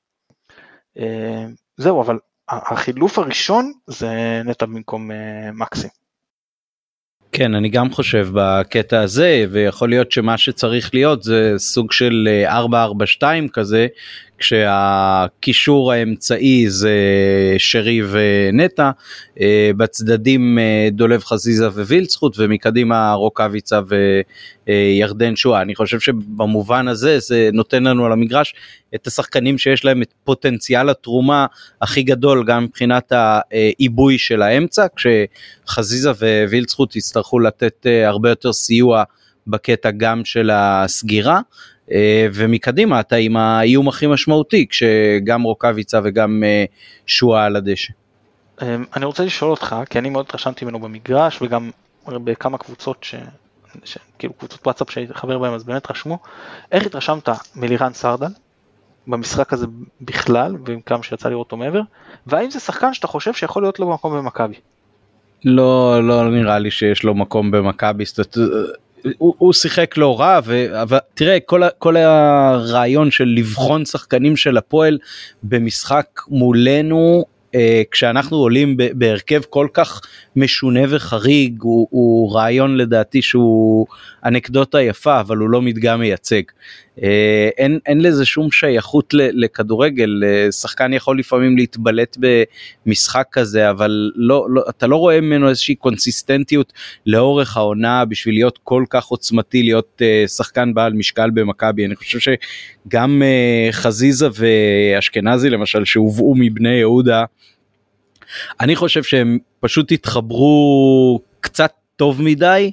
זהו אבל החילוף הראשון זה נטע במקום אה, מקסים. כן אני גם חושב בקטע הזה ויכול להיות שמה שצריך להיות זה סוג של 442 אה, כזה כשהקישור האמצעי זה שרי ונטע, אה, בצדדים אה, דולב חזיזה ווילצחוט ומקדימה רוקאביצה וירדן שואה. אני חושב שבמובן הזה זה נותן לנו על המגרש את השחקנים שיש להם את פוטנציאל התרומה הכי גדול גם מבחינת העיבוי של האמצע, כשחזיזה ווילצחוט יצטרכו לתת אה, הרבה יותר סיוע בקטע גם של הסגירה. אה, ומקדימה אתה עם האיום הכי משמעותי כשגם רוקאביצה וגם אה, שואה על הדשא. אה, אני רוצה לשאול אותך כי אני מאוד התרשמתי ממנו במגרש וגם בכמה קבוצות ש... ש... כאילו קבוצות וואטסאפ שהייתי חבר בהם אז באמת רשמו איך התרשמת מלירן סרדן במשחק הזה בכלל וכמה שיצא לראות אותו מעבר והאם זה שחקן שאתה חושב שיכול להיות לו מקום במכבי. לא לא נראה לי שיש לו מקום במכבי הוא, הוא שיחק לא רע ו... אבל תראה כל, כל הרעיון של לבחון שחקנים של הפועל במשחק מולנו אה, כשאנחנו עולים בהרכב כל כך משונה וחריג הוא, הוא רעיון לדעתי שהוא אנקדוטה יפה אבל הוא לא מדגם מייצג. אה, אין, אין לזה שום שייכות לכדורגל אה, שחקן יכול לפעמים להתבלט במשחק כזה אבל לא, לא אתה לא רואה ממנו איזושהי קונסיסטנטיות לאורך העונה בשביל להיות כל כך עוצמתי להיות שחקן בעל משקל במכבי אני חושב שגם חזיזה ואשכנזי למשל שהובאו מבני יהודה. אני חושב שהם פשוט התחברו קצת טוב מדי.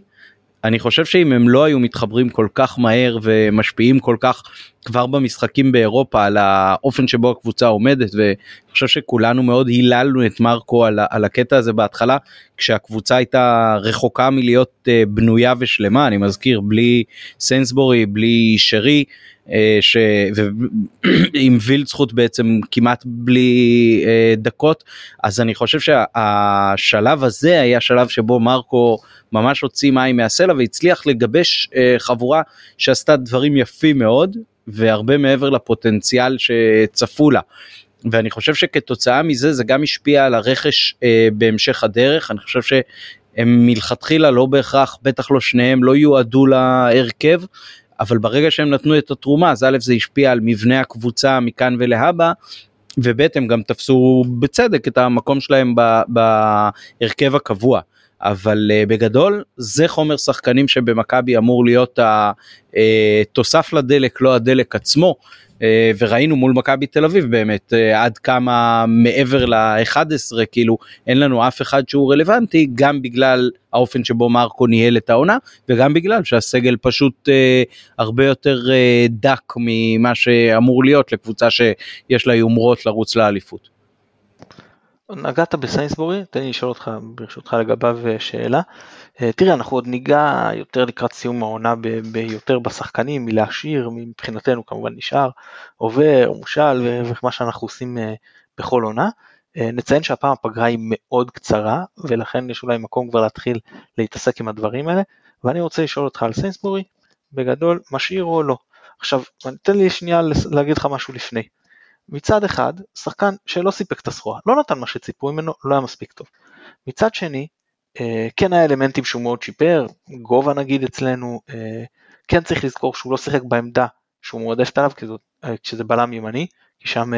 אני חושב שאם הם לא היו מתחברים כל כך מהר ומשפיעים כל כך כבר במשחקים באירופה על האופן שבו הקבוצה עומדת ואני חושב שכולנו מאוד היללנו את מרקו על, על הקטע הזה בהתחלה כשהקבוצה הייתה רחוקה מלהיות uh, בנויה ושלמה אני מזכיר בלי סנסבורי בלי שרי אה, עם וילדסחוט בעצם כמעט בלי uh, דקות אז אני חושב שהשלב הזה היה שלב שבו מרקו ממש הוציא מים מהסלע והצליח לגבש uh, חבורה שעשתה דברים יפים מאוד והרבה מעבר לפוטנציאל שצפו לה. ואני חושב שכתוצאה מזה זה גם השפיע על הרכש אה, בהמשך הדרך אני חושב שהם מלכתחילה לא בהכרח בטח לא שניהם לא יועדו להרכב אבל ברגע שהם נתנו את התרומה אז א' זה השפיע על מבנה הקבוצה מכאן ולהבא וב' הם גם תפסו בצדק את המקום שלהם בהרכב הקבוע. אבל uh, בגדול זה חומר שחקנים שבמכבי אמור להיות התוסף אה, לדלק לא הדלק עצמו וראינו מול מכבי תל אביב באמת uh, עד כמה מעבר ל-11 כאילו אין לנו אף אחד שהוא רלוונטי גם בגלל האופן שבו מרקו ניהל את העונה וגם בגלל שהסגל פשוט uh, הרבה יותר uh, דק ממה שאמור להיות לקבוצה שיש לה יומרות לרוץ לאליפות. נגעת בסיינסבורי, תן לי לשאול אותך ברשותך לגביו אה, שאלה. אה, תראה, אנחנו עוד ניגע יותר לקראת סיום העונה ביותר בשחקנים, מלהשאיר, מבחינתנו כמובן נשאר, עובר, מושל ומה שאנחנו עושים אה, בכל עונה. נציין שהפעם הפגרה היא מאוד קצרה, ולכן יש אולי מקום כבר להתחיל להתעסק עם הדברים האלה, ואני רוצה לשאול אותך על סיינסבורי, בגדול, משאיר או לא? עכשיו, תן לי שנייה להגיד לך משהו לפני. מצד אחד, שחקן שלא סיפק את הסחורה, לא נתן מה שציפו ממנו, לא היה מספיק טוב. מצד שני, אה, כן היה אלמנטים שהוא מאוד שיפר, גובה נגיד אצלנו, אה, כן צריך לזכור שהוא לא שיחק בעמדה שהוא מועדפת עליו אה, כשזה בלם ימני, כי שם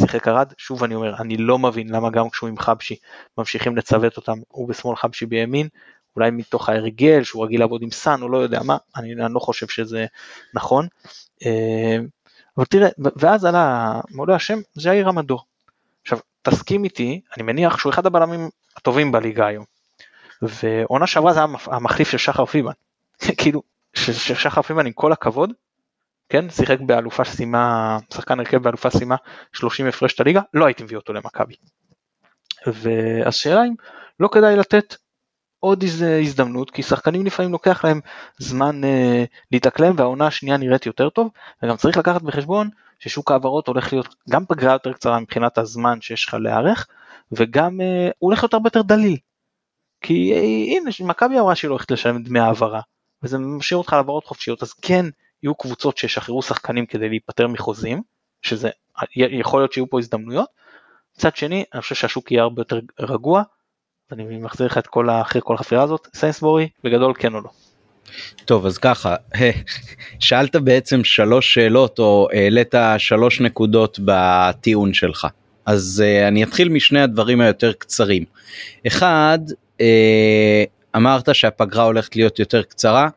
שיחק ארד, שוב אני אומר, אני לא מבין למה גם כשהוא עם חבשי ממשיכים לצוות אותם, הוא בשמאל חבשי בימין, אולי מתוך ההרגל שהוא רגיל לעבוד עם סאן או לא יודע מה, אני, אני לא חושב שזה נכון. אבל תראה, ואז עלה מעולה השם ז'איר המדור. עכשיו תסכים איתי, אני מניח שהוא אחד הבלמים הטובים בליגה היום. ועונה שעברה זה המחליף של שחר פיבן. כאילו, ששחר פיבן עם כל הכבוד, כן, שיחק באלופה סיימה, שחקן הרכב באלופה סיימה 30 הפרש את הליגה, לא הייתי מביא אותו למכבי. ואז שאלה אם לא כדאי לתת עוד איזה הזדמנות, כי שחקנים לפעמים לוקח להם זמן אה, להתאקלם והעונה השנייה נראית יותר טוב, וגם צריך לקחת בחשבון ששוק ההעברות הולך להיות גם פגרה יותר קצרה מבחינת הזמן שיש לך להיערך, וגם אה, הוא הולך להיות הרבה יותר דליל. כי אה, הנה, מכבי אמרה שהיא לא הולכת לשלם דמי העברה, וזה משאיר אותך להעברות חופשיות, אז כן יהיו קבוצות שישחררו שחקנים כדי להיפטר מחוזים, שזה יכול להיות שיהיו פה הזדמנויות. מצד שני, אני חושב שהשוק יהיה הרבה יותר רגוע, אני מחזיר לך את כל אחרי כל החפירה הזאת, סיינסבורי, בגדול כן או לא. טוב אז ככה שאלת בעצם שלוש שאלות או העלית שלוש נקודות בטיעון שלך אז uh, אני אתחיל משני הדברים היותר קצרים. אחד uh, אמרת שהפגרה הולכת להיות יותר קצרה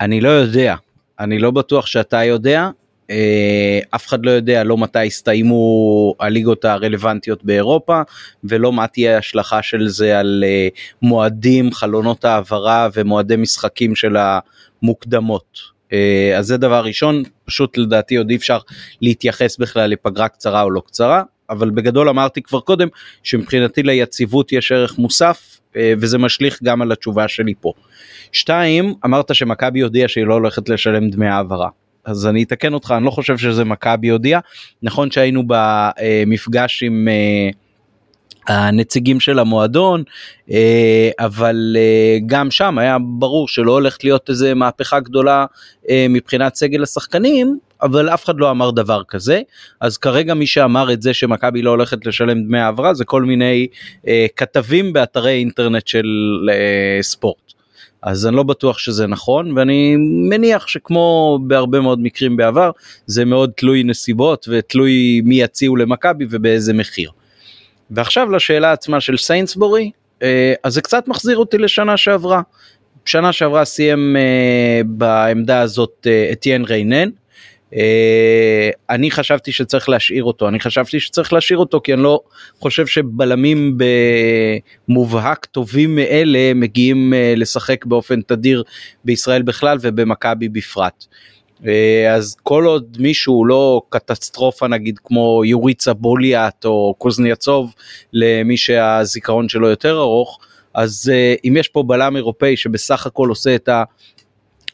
אני לא יודע אני לא בטוח שאתה יודע אף אחד לא יודע לא מתי יסתיימו הליגות הרלוונטיות באירופה ולא מה תהיה ההשלכה של זה על אה, מועדים חלונות העברה ומועדי משחקים של המוקדמות. אה, אז זה דבר ראשון פשוט לדעתי עוד אי אפשר להתייחס בכלל לפגרה קצרה או לא קצרה אבל בגדול אמרתי כבר קודם שמבחינתי ליציבות יש ערך מוסף וזה משליך גם על התשובה שלי פה. שתיים אמרת שמכבי הודיעה שהיא לא הולכת לשלם דמי העברה. אז אני אתקן אותך אני לא חושב שזה מכבי הודיע נכון שהיינו במפגש עם אה, הנציגים של המועדון אה, אבל אה, גם שם היה ברור שלא הולכת להיות איזה מהפכה גדולה מבחינת סגל השחקנים אבל אף אחד לא אמר דבר כזה אז כרגע מי שאמר את זה שמכבי לא הולכת לשלם דמי העברה זה כל מיני כתבים באתרי אינטרנט של ספורט. אז אני לא בטוח שזה נכון ואני מניח שכמו בהרבה מאוד מקרים בעבר זה מאוד תלוי נסיבות ותלוי מי יציעו למכבי ובאיזה מחיר. ועכשיו לשאלה עצמה של סיינסבורי אה, אז זה קצת מחזיר אותי לשנה שעברה. שנה שעברה סיים אה, בעמדה הזאת אתיין ריינן אה, אני חשבתי שצריך להשאיר אותו אני חשבתי שצריך להשאיר אותו כי אני לא חושב שבלמים במובהק טובים מאלה מגיעים אה, לשחק באופן תדיר בישראל בכלל ובמכבי בפרט. אה, אז כל עוד מישהו לא קטסטרופה נגיד כמו יוריצה בוליאט או קוזניאצוב למי שהזיכרון שלו יותר ארוך אז אם יש פה בלם אירופאי שבסך הכל עושה את ה...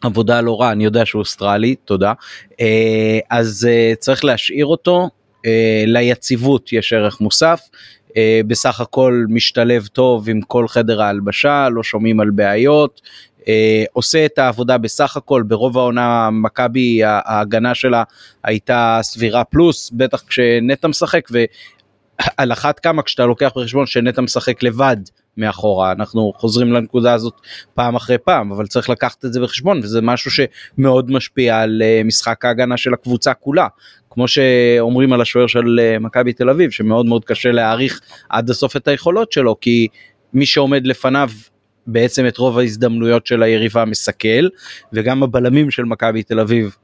עבודה לא רע אני יודע שהוא אוסטרלי תודה. אה, אז אה, צריך להשאיר אותו אה, ליציבות יש ערך מוסף. בסך הכל משתלב טוב עם כל חדר ההלבשה לא שומעים על בעיות. עושה את העבודה בסך הכל ברוב העונה מכבי ההגנה שלה הייתה סבירה פלוס בטח כשנטע משחק ועל אחת כמה כשאתה לוקח בחשבון שנטע משחק לבד מאחורה אנחנו חוזרים לנקודה הזאת פעם אחרי פעם אבל צריך לקחת את זה בחשבון וזה משהו שמאוד משפיע על אה, משחק ההגנה של הקבוצה כולה. כמו שאומרים על השוער של אה, מכבי תל אביב שמאוד מאוד קשה להעריך עד הסוף את היכולות שלו כי מי שעומד לפניו בעצם את רוב ההזדמנויות של היריבה מסכל וגם הבלמים של מכבי תל אביב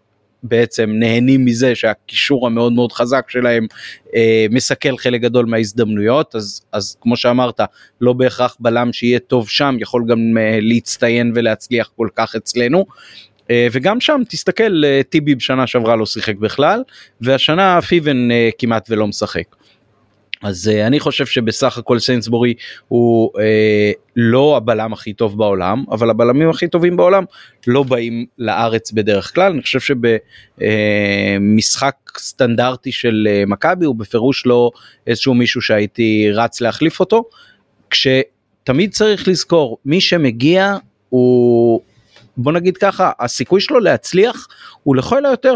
בעצם נהנים מזה שהקישור המאוד מאוד חזק שלהם אה, מסכל חלק גדול מההזדמנויות אז אז כמו שאמרת לא בהכרח בלם שיהיה טוב שם יכול גם אה, להצטיין ולהצליח כל כך אצלנו. אה, וגם שם תסתכל אה, טיבי בשנה שעברה לא שיחק בכלל והשנה פיבן אה, כמעט ולא משחק. אז uh, אני חושב שבסך הכל סיינסבורי הוא uh, לא הבלם הכי טוב בעולם אבל הבלמים הכי טובים בעולם לא באים לארץ בדרך כלל אני חושב שבמשחק uh, סטנדרטי של uh, מכבי הוא בפירוש לא איזשהו מישהו שהייתי רץ להחליף אותו כשתמיד צריך לזכור מי שמגיע הוא בוא נגיד ככה הסיכוי שלו להצליח הוא לכל היותר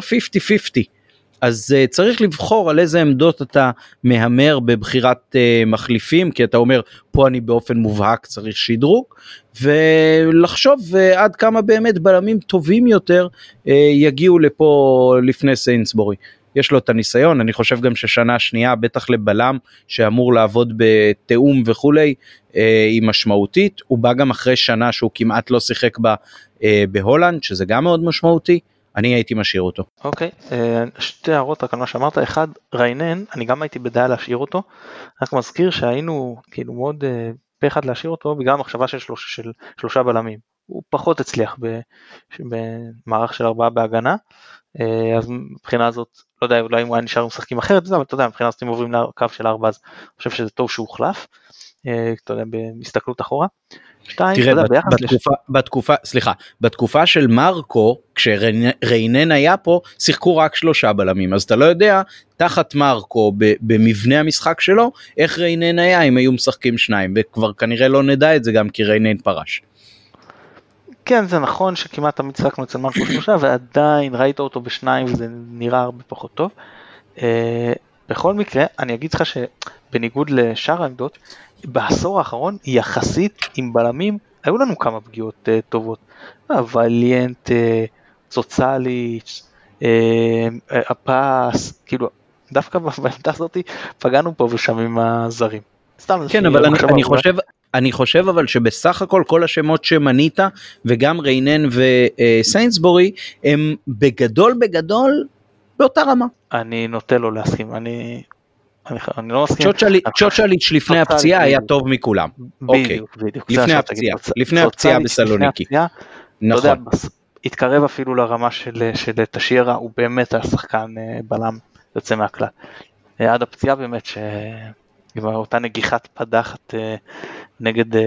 50-50. אז uh, צריך לבחור על איזה עמדות אתה מהמר בבחירת uh, מחליפים כי אתה אומר פה אני באופן מובהק צריך שדרוג ולחשוב uh, עד כמה באמת בלמים טובים יותר uh, יגיעו לפה לפני סיינסבורי. יש לו את הניסיון אני חושב גם ששנה שנייה בטח לבלם שאמור לעבוד בתיאום וכולי אה, היא משמעותית הוא בא גם אחרי שנה שהוא כמעט לא שיחק בה אה, בהולנד שזה גם מאוד משמעותי אני הייתי משאיר אותו. אוקיי, okay, אה, שתי הערות רק על מה שאמרת, אחד, ריינן, אני גם הייתי בדעה להשאיר אותו, רק מזכיר שהיינו כאילו מאוד אה, פה אחד להשאיר אותו בגלל המחשבה של, שלוש, של שלושה בלמים, הוא פחות הצליח במערך של ארבעה בהגנה, אה, אז מבחינה הזאת, לא יודע, אולי אם הוא היה נשאר משחקים אחרת, אבל אתה יודע, מבחינה הזאת אם עוברים לקו של ארבע אז אני חושב שזה טוב שהוא הוחלף, אתה יודע, בהסתכלות אחורה. שתיים, תראה, יודע, בתקופה, לש... בתקופה, סליחה, בתקופה של מרקו, כשריינן היה פה, שיחקו רק שלושה בלמים, אז אתה לא יודע, תחת מרקו, במבנה המשחק שלו, איך ריינן היה אם היו משחקים שניים, וכבר כנראה לא נדע את זה גם כי ריינן פרש. כן, זה נכון שכמעט תמיד שיחקנו אצל מרקו שלושה, ועדיין ראית אותו בשניים וזה נראה הרבה פחות טוב. Uh, בכל מקרה, אני אגיד לך שבניגוד לשאר העמדות, בעשור האחרון יחסית עם בלמים היו לנו כמה פגיעות uh, טובות. הווליאנט, uh, סוציאליץ', uh, הפס, כאילו דווקא בעמדה הזאת פגענו פה ושם עם הזרים. סתם כן אבל אני, אני חושב אני חושב אבל שבסך הכל כל השמות שמנית וגם ריינן וסיינסבורי הם בגדול בגדול באותה רמה. אני נוטה לא להסכים אני אני לא מסכים. צ'וצ'ליץ' לפני הפציעה היה טוב מכולם. בדיוק, בדיוק. לפני הפציעה, לפני הפציעה בסלוניקי. נכון. התקרב אפילו לרמה של תשיירה, הוא באמת היה שחקן אה, בלם יוצא מהכלל. אה, עד הפציעה באמת, עם אותה נגיחת פדחת אה, נגד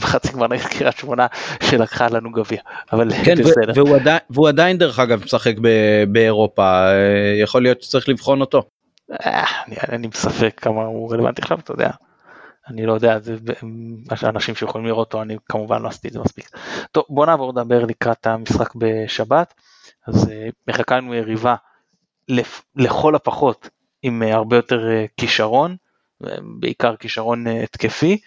בחצי גמר נגד קריית שמונה שלקחה לנו גביע, אבל כן, בסדר. והוא עדיין, והוא עדיין דרך אגב משחק באירופה, יכול להיות שצריך לבחון אותו. אני בספק כמה הוא רלוונטי עכשיו, אתה יודע. אני לא יודע, זה אנשים שיכולים לראות אותו, אני כמובן לא עשיתי את זה מספיק. טוב, בוא נעבור לדבר לקראת המשחק בשבת. אז אה, מחכה לנו יריבה לכל הפחות עם אה, הרבה יותר אה, כישרון, בעיקר כישרון התקפי.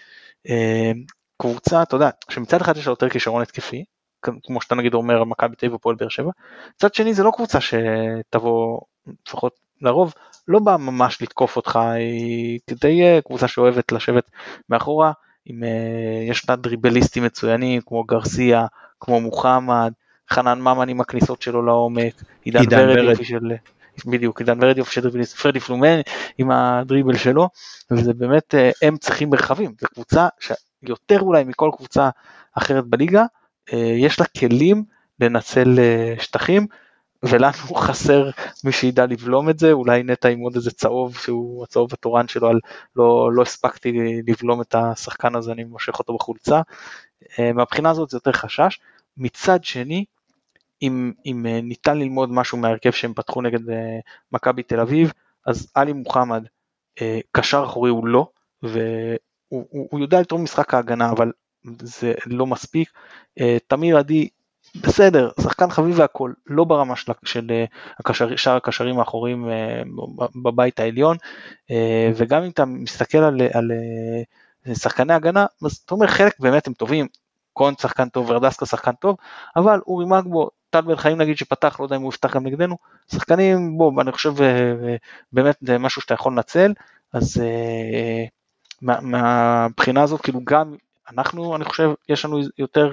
קבוצה, אתה יודע, שמצד אחד יש לה יותר כישרון התקפי, כמו שאתה נגיד אומר מכבי תל אביב ופועל באר שבע, מצד שני זה לא קבוצה שתבוא, לפחות לרוב, לא באה ממש לתקוף אותך, היא די אה, קבוצה שאוהבת לשבת מאחורה, עם, אה, יש לה דריבליסטים מצוינים כמו גרסיה, כמו מוחמד, חנן ממן עם הכניסות שלו לעומק, עידן ורד יופי של... בדיוק, עידן דריבליסט, פרדי פלומן עם הדריבל שלו, וזה באמת, אה, הם צריכים מרחבים, זו קבוצה שיותר אולי מכל קבוצה אחרת בליגה, יש לה כלים לנצל שטחים, ולנו חסר מי שידע לבלום את זה, אולי נטע עם עוד איזה צהוב שהוא הצהוב התורן שלו על לא, לא הספקתי לבלום את השחקן הזה, אני מושך אותו בחולצה. אה, מהבחינה הזאת זה יותר חשש. מצד שני, אם, אם אה, ניתן ללמוד משהו מהרכב שהם פתחו נגד אה, מכבי תל אביב, אז עלי מוחמד, קשר אחורי הוא לא, והוא הוא, הוא יודע לתרום משחק ההגנה, אבל זה לא מספיק. תמיר עדי בסדר, שחקן חביב והכל, לא ברמה של, של אה, הקשר, שאר הקשרים האחוריים אה, בבית העליון, אה, וגם אם אתה מסתכל על, על שחקני הגנה, אז אתה אומר חלק באמת הם טובים, קון שחקן טוב, ורדסקה שחקן טוב, אבל אורי מגבו, טל בן חיים נגיד שפתח, לא יודע אם הוא יפתח גם נגדנו, שחקנים, בוא, אני חושב באמת זה משהו שאתה יכול לנצל, אז מה, מהבחינה הזאת כאילו גם אנחנו, אני חושב, יש לנו יותר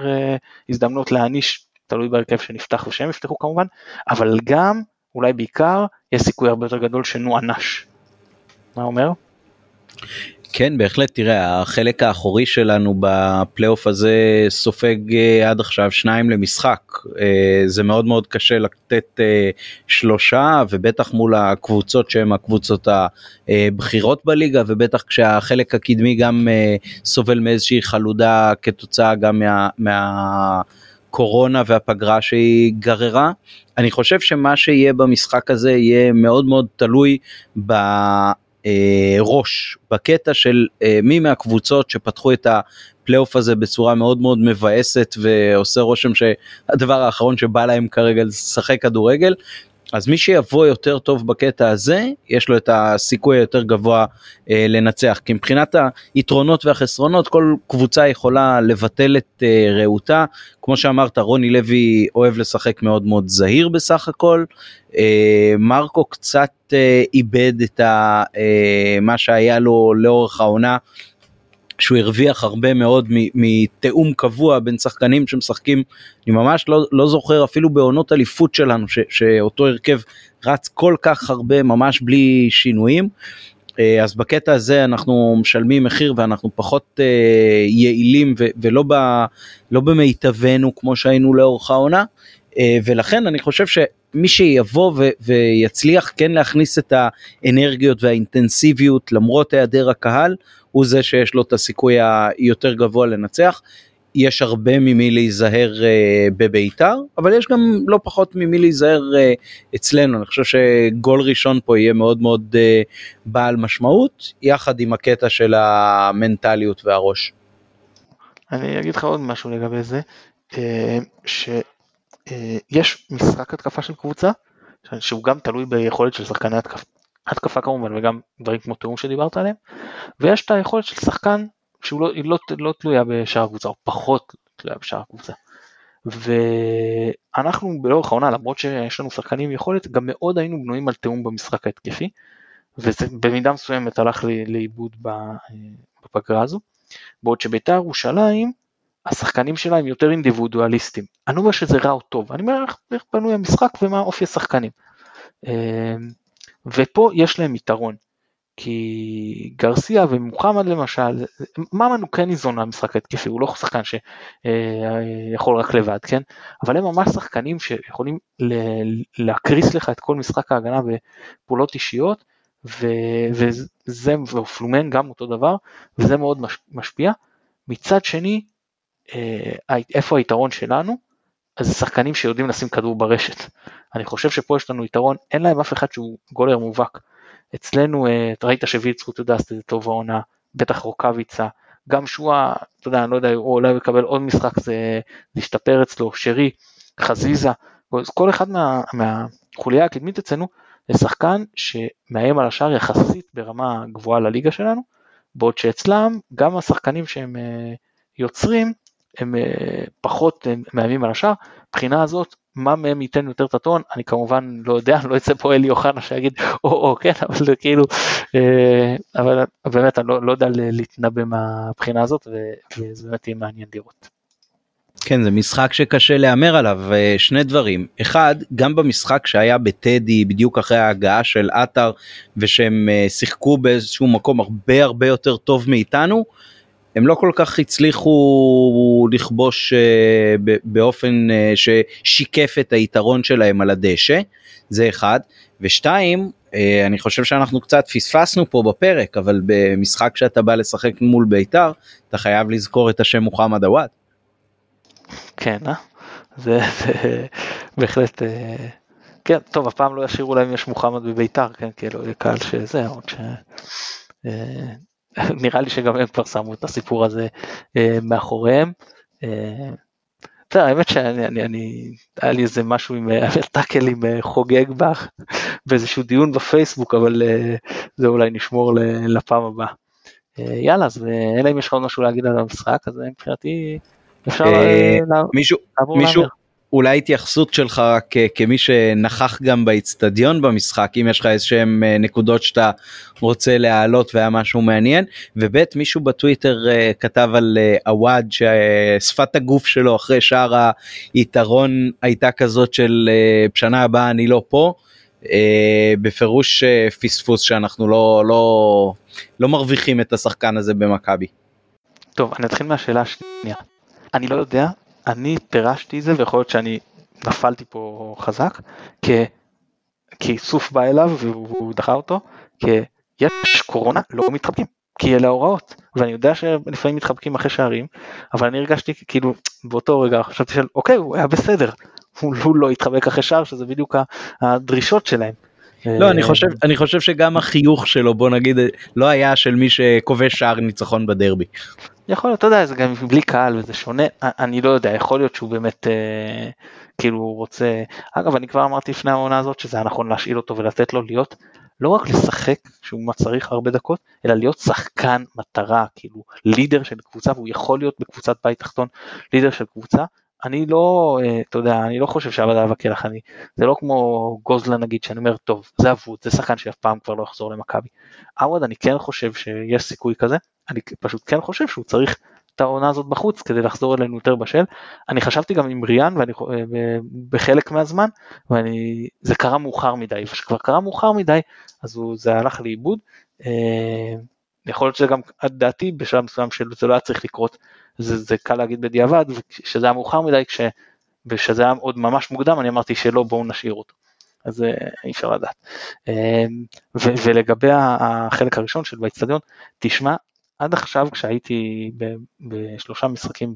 הזדמנות להעניש תלוי בהרכב שנפתח ושהם יפתחו כמובן, אבל גם, אולי בעיקר, יש סיכוי הרבה יותר גדול שנוענש. מה אומר? כן בהחלט תראה החלק האחורי שלנו בפלייאוף הזה סופג אה, עד עכשיו שניים למשחק אה, זה מאוד מאוד קשה לתת אה, שלושה ובטח מול הקבוצות שהן הקבוצות הבכירות בליגה ובטח כשהחלק הקדמי גם סובל מאיזושהי חלודה כתוצאה גם מה, מה הקורונה והפגרה שהיא גררה. אני חושב שמה שיהיה במשחק הזה יהיה מאוד מאוד תלוי ב... הראש בקטע של מי מהקבוצות שפתחו את הפלייאוף הזה בצורה מאוד מאוד מבאסת ועושה רושם שהדבר האחרון שבא להם כרגע לשחק כדורגל אז מי שיבוא יותר טוב בקטע הזה יש לו את הסיכוי היותר גבוה אה, לנצח. כי מבחינת היתרונות והחסרונות כל קבוצה יכולה לבטל את אה, רעותה. כמו שאמרת רוני לוי אוהב לשחק מאוד מאוד זהיר בסך הכל. אה, מרקו קצת אה, איבד את ה, אה, מה שהיה לו לאורך העונה שהוא הרוויח הרבה מאוד מתיאום קבוע בין שחקנים שמשחקים, אני ממש לא, לא זוכר אפילו בעונות אליפות שלנו ש, שאותו הרכב רץ כל כך הרבה ממש בלי שינויים. אה, אז בקטע הזה אנחנו משלמים מחיר ואנחנו פחות אה, יעילים ו- ולא ב, לא במיטבנו כמו שהיינו לאורך העונה אה, ולכן אני חושב שמי שיבוא ו- ויצליח כן להכניס את האנרגיות והאינטנסיביות למרות היעדר הקהל הוא זה שיש לו את הסיכוי היותר גבוה לנצח. יש הרבה ממי להיזהר uh, בביתר, אבל יש גם לא פחות ממי להיזהר uh, אצלנו. אני חושב שגול ראשון פה יהיה מאוד מאוד uh, בעל משמעות, יחד עם הקטע של המנטליות והראש. אני אגיד לך עוד משהו לגבי זה, שיש משחק התקפה של קבוצה, שהוא גם תלוי ביכולת של שחקני התקפה, התקפה כמובן וגם דברים כמו תיאום שדיברת עליהם ויש את היכולת של שחקן שהוא לא, לא, לא תלויה בשאר הקבוצה או פחות תלויה בשאר הקבוצה. ואנחנו לאורך העונה למרות שיש לנו שחקנים יכולת גם מאוד היינו בנויים על תיאום במשחק ההתקפי וזה במידה מסוימת הלך לאיבוד בפגרה הזו בעוד שבית"ר ירושלים השחקנים שלה הם יותר אינדיבידואליסטים. אני אומר שזה רע או טוב, אני אומר איך בנוי המשחק ומה אופי השחקנים. ופה יש להם יתרון. כי גרסיה ומוחמד למשל, ממן הוא כן ניזון מהמשחק ההתקפי, הוא לא שחקן שיכול רק לבד, כן? אבל הם ממש שחקנים שיכולים להקריס לך את כל משחק ההגנה בפעולות אישיות, וזה, ופלומן גם אותו דבר, וזה מאוד משפיע. מצד שני, אה, איפה היתרון שלנו? אז זה שחקנים שיודעים לשים כדור ברשת. אני חושב שפה יש לנו יתרון, אין להם אף אחד שהוא גולר מובהק. אצלנו, אה, ראית שווילצחוט יודע לעשות את זה טוב העונה, בטח רוקאביצה, גם שואה, אתה יודע, אני לא יודע, הוא אולי יקבל עוד משחק, זה להשתפר אצלו, שרי, חזיזה, כל אחד מה, מהחוליה הקדמית אצלנו, זה שחקן שמאיים על השאר יחסית ברמה גבוהה לליגה שלנו, בעוד שאצלם גם השחקנים שהם אה, יוצרים, הם אה, פחות מאיימים על השאר, מבחינה הזאת מה מהם ייתן יותר את הטון אני כמובן לא יודע לא יצא פה אלי אוחנה שיגיד או או כן אבל זה כאילו אה, אבל באמת אני לא, לא יודע להתנבא מהבחינה הזאת וזה באמת יהיה מעניין לראות. כן זה משחק שקשה להמר עליו אה, שני דברים אחד גם במשחק שהיה בטדי בדיוק אחרי ההגעה של עטר ושהם שיחקו באיזשהו מקום הרבה הרבה יותר טוב מאיתנו. הם לא כל כך הצליחו לכבוש אה, באופן אה, ששיקף את היתרון שלהם על הדשא, זה אחד, ושתיים, אה, אני חושב שאנחנו קצת פספסנו פה בפרק, אבל במשחק שאתה בא לשחק מול בית"ר, אתה חייב לזכור את השם מוחמד עוואד. כן, אה? זה, זה בהחלט, כן, טוב, הפעם לא ישאירו להם יש מוחמד בבית"ר, כן, כאילו, קהל שזה, עוד ש... נראה לי שגם הם כבר שמו את הסיפור הזה אה, מאחוריהם. אה, בסדר, האמת שאני, אני, אני, היה לי איזה משהו עם טאקל עם אה, חוגג בך באיזשהו דיון בפייסבוק, אבל זה אולי נשמור לפעם הבאה. יאללה, אז אלא אם יש לך עוד משהו להגיד על המשחק, אז מבחינתי אפשר לעבור להמר. אולי התייחסות שלך רק כמי שנכח גם באיצטדיון במשחק אם יש לך איזה שהם אה, נקודות שאתה רוצה להעלות והיה משהו מעניין וב' מישהו בטוויטר אה, כתב על אה, עוואד ששפת הגוף שלו אחרי שער היתרון הייתה כזאת של בשנה הבאה אני לא פה. בפירוש פספוס שאנחנו לא לא לא מרוויחים את השחקן הזה במכבי. טוב אני אתחיל מהשאלה השנייה אני לא יודע אני פירשתי את זה ויכול להיות שאני נפלתי פה חזק כי, כי סוף בא אליו והוא דחה אותו כי יש קורונה לא מתחבקים כי אלה ההוראות. ואני יודע שלפעמים מתחבקים אחרי שערים אבל אני הרגשתי כאילו באותו רגע חשבתי של אוקיי הוא היה בסדר. הוא, הוא לא התחבק אחרי שער שזה בדיוק הדרישות שלהם. לא, אני חושב, אני חושב שגם החיוך שלו, בוא נגיד, לא היה של מי שכובש שער ניצחון בדרבי. יכול להיות, אתה יודע, זה גם בלי קהל וזה שונה, אני לא יודע, יכול להיות שהוא באמת אה, כאילו רוצה, אגב אני כבר אמרתי לפני העונה הזאת שזה היה נכון להשאיל אותו ולתת לו להיות, לא רק לשחק שהוא צריך הרבה דקות, אלא להיות שחקן מטרה, כאילו לידר של קבוצה, והוא יכול להיות בקבוצת בית תחתון לידר של קבוצה, אני לא, אה, אתה יודע, אני לא חושב שעבד עליו הכלח, אני, זה לא כמו גוזלן נגיד, שאני אומר, טוב, זה אבוד, זה שחקן שאף פעם כבר לא יחזור למכבי. עווד, אני כן חושב שיש סיכוי כזה, אני פשוט כן חושב שהוא צריך את העונה הזאת בחוץ כדי לחזור אלינו יותר בשל. אני חשבתי גם עם ריאן ואני, אה, בחלק מהזמן, וזה קרה מאוחר מדי, וכשכבר קרה מאוחר מדי, אז הוא, זה הלך לאיבוד. אה, יכול להיות שזה גם, דעתי, בשלב מסוים שזה לא היה צריך לקרות, זה, זה קל להגיד בדיעבד, שזה היה מאוחר מדי, כשזה היה עוד ממש מוקדם, אני אמרתי שלא, בואו נשאיר אותו. אז אה, אי אפשר לדעת. ולגבי החלק הראשון של באצטדיון, תשמע, עד עכשיו כשהייתי בשלושה משחקים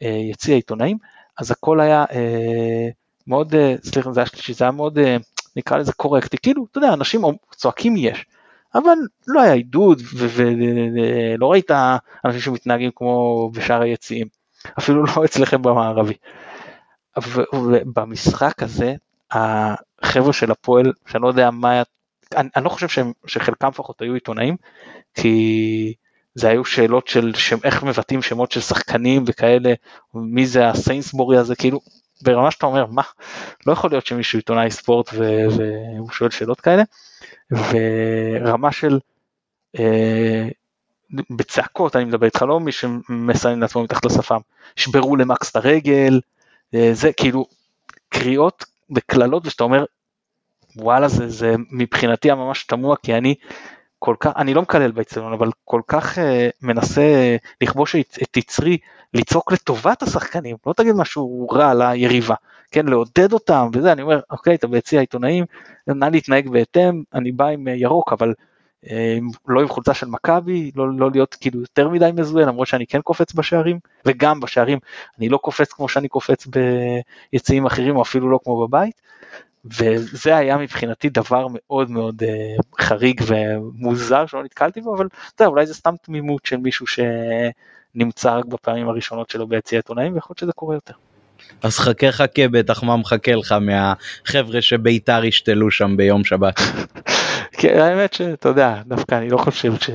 ביציע העיתונאים, אז הכל היה אה, מאוד, אה, סליחה, זה היה שלישי, זה היה מאוד, אה, נקרא לזה קורקטי, כאילו, אתה יודע, אנשים צועקים יש, אבל לא היה עידוד ולא ראית אנשים שמתנהגים כמו בשאר היציעים, אפילו לא אצלכם במערבי. ובמשחק הזה, החבר'ה של הפועל, שאני לא יודע מה אני, אני לא חושב שהם, שחלקם לפחות היו עיתונאים, כי זה היו שאלות של שם, איך מבטאים שמות של שחקנים וכאלה, מי זה הסיינסבורי הזה, כאילו, ברמה שאתה אומר, מה, לא יכול להיות שמישהו עיתונאי ספורט והוא שואל שאלות כאלה, ורמה של, אה, בצעקות אני מדבר איתך, לא מי שמסיים לעצמו מתחת לשפם, שברו למקס את הרגל, אה, זה כאילו, קריאות וקללות ושאתה אומר, וואלה זה, זה מבחינתי הממש תמוה כי אני כל כך, אני לא מקלל באצטדיון, אבל כל כך uh, מנסה לכבוש את יצרי, לצעוק לטובת השחקנים, לא תגיד משהו רע ליריבה, כן, לעודד אותם וזה, אני אומר, אוקיי, אתה ביציע העיתונאים, נא להתנהג בהתאם, אני בא עם uh, ירוק, אבל uh, לא עם חולצה של מכבי, לא, לא להיות כאילו יותר מדי מזוהה, למרות שאני כן קופץ בשערים, וגם בשערים אני לא קופץ כמו שאני קופץ ביציעים אחרים, או אפילו לא כמו בבית. וזה היה מבחינתי דבר מאוד מאוד uh, חריג ומוזר שלא נתקלתי בו, אבל אתה יודע, אולי זה סתם תמימות של מישהו שנמצא רק בפעמים הראשונות שלו ביציע עיתונאים, ויכול להיות שזה קורה יותר. אז חכה חכה בטח מה מחכה לך מהחבר'ה שביתר ישתלו שם ביום שבת. כן, האמת שאתה יודע, דווקא אני לא חושב ש...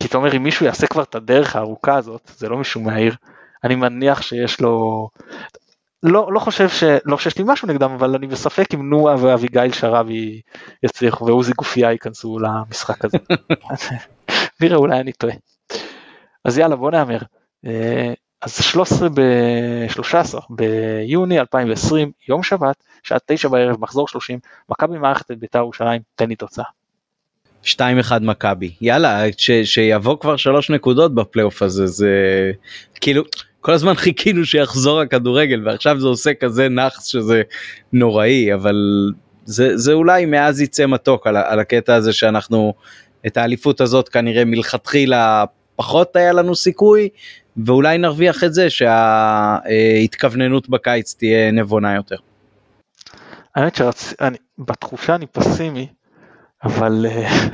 כי אתה אומר אם מישהו יעשה כבר את הדרך הארוכה הזאת, זה לא מישהו מהעיר, אני מניח שיש לו, לא, לא חושב ש... לא שיש לי משהו נגדם, אבל אני בספק אם נועה ואביגיל שרבי יצליחו ועוזי גופייה ייכנסו למשחק הזה. נראה, אולי אני טועה. אז יאללה, בוא נאמר. אה, אז 13 ב-13 ביוני 2020, יום שבת, שעה 9 בערב, מחזור 30, מכבי מערכת את בית"ר ירושלים, תן לי תוצאה. 2-1 מכבי יאללה ש, שיבוא כבר שלוש נקודות בפלייאוף הזה זה כאילו כל הזמן חיכינו שיחזור הכדורגל ועכשיו זה עושה כזה נאחס שזה נוראי אבל זה זה אולי מאז יצא מתוק על, על הקטע הזה שאנחנו את האליפות הזאת כנראה מלכתחילה פחות היה לנו סיכוי ואולי נרוויח את זה שההתכווננות בקיץ תהיה נבונה יותר. האמת שבתחושה אני פסימי אבל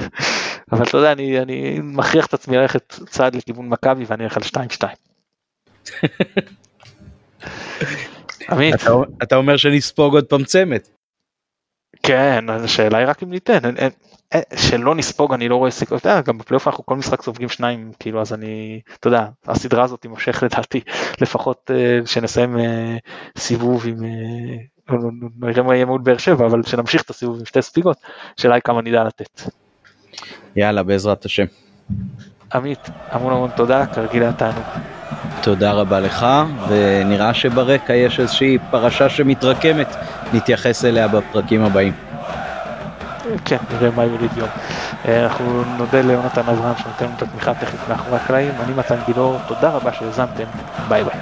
אבל אתה יודע אני אני מכריח את עצמי ללכת צעד לכיוון מכבי ואני אלך על 2-2. עמית. אתה, אתה אומר שנספוג עוד פעם צמד. כן, השאלה היא רק אם ניתן, שלא נספוג אני לא רואה סיכוי, אתה יודע, גם בפלייאוף אנחנו כל משחק סופגים שניים, כאילו אז אני, אתה יודע, הסדרה הזאת תימשך לדעתי לפחות uh, שנסיים uh, סיבוב עם, נראה מה יהיה מול באר שבע, אבל שנמשיך את הסיבוב עם שתי ספיגות, השאלה היא כמה נדע לתת. יאללה, בעזרת השם. עמית, המון המון תודה, כרגיל היה תענוג. תודה רבה לך, ונראה שברקע יש איזושהי פרשה שמתרקמת, נתייחס אליה בפרקים הבאים. כן, נראה מה יוליד יום. אה, אנחנו נודה ליונתן אברהם שנותן לנו את התמיכה הטכנית מאחורי הקלעים, אני מתן גילאור, תודה רבה שהאזנתם, ביי ביי.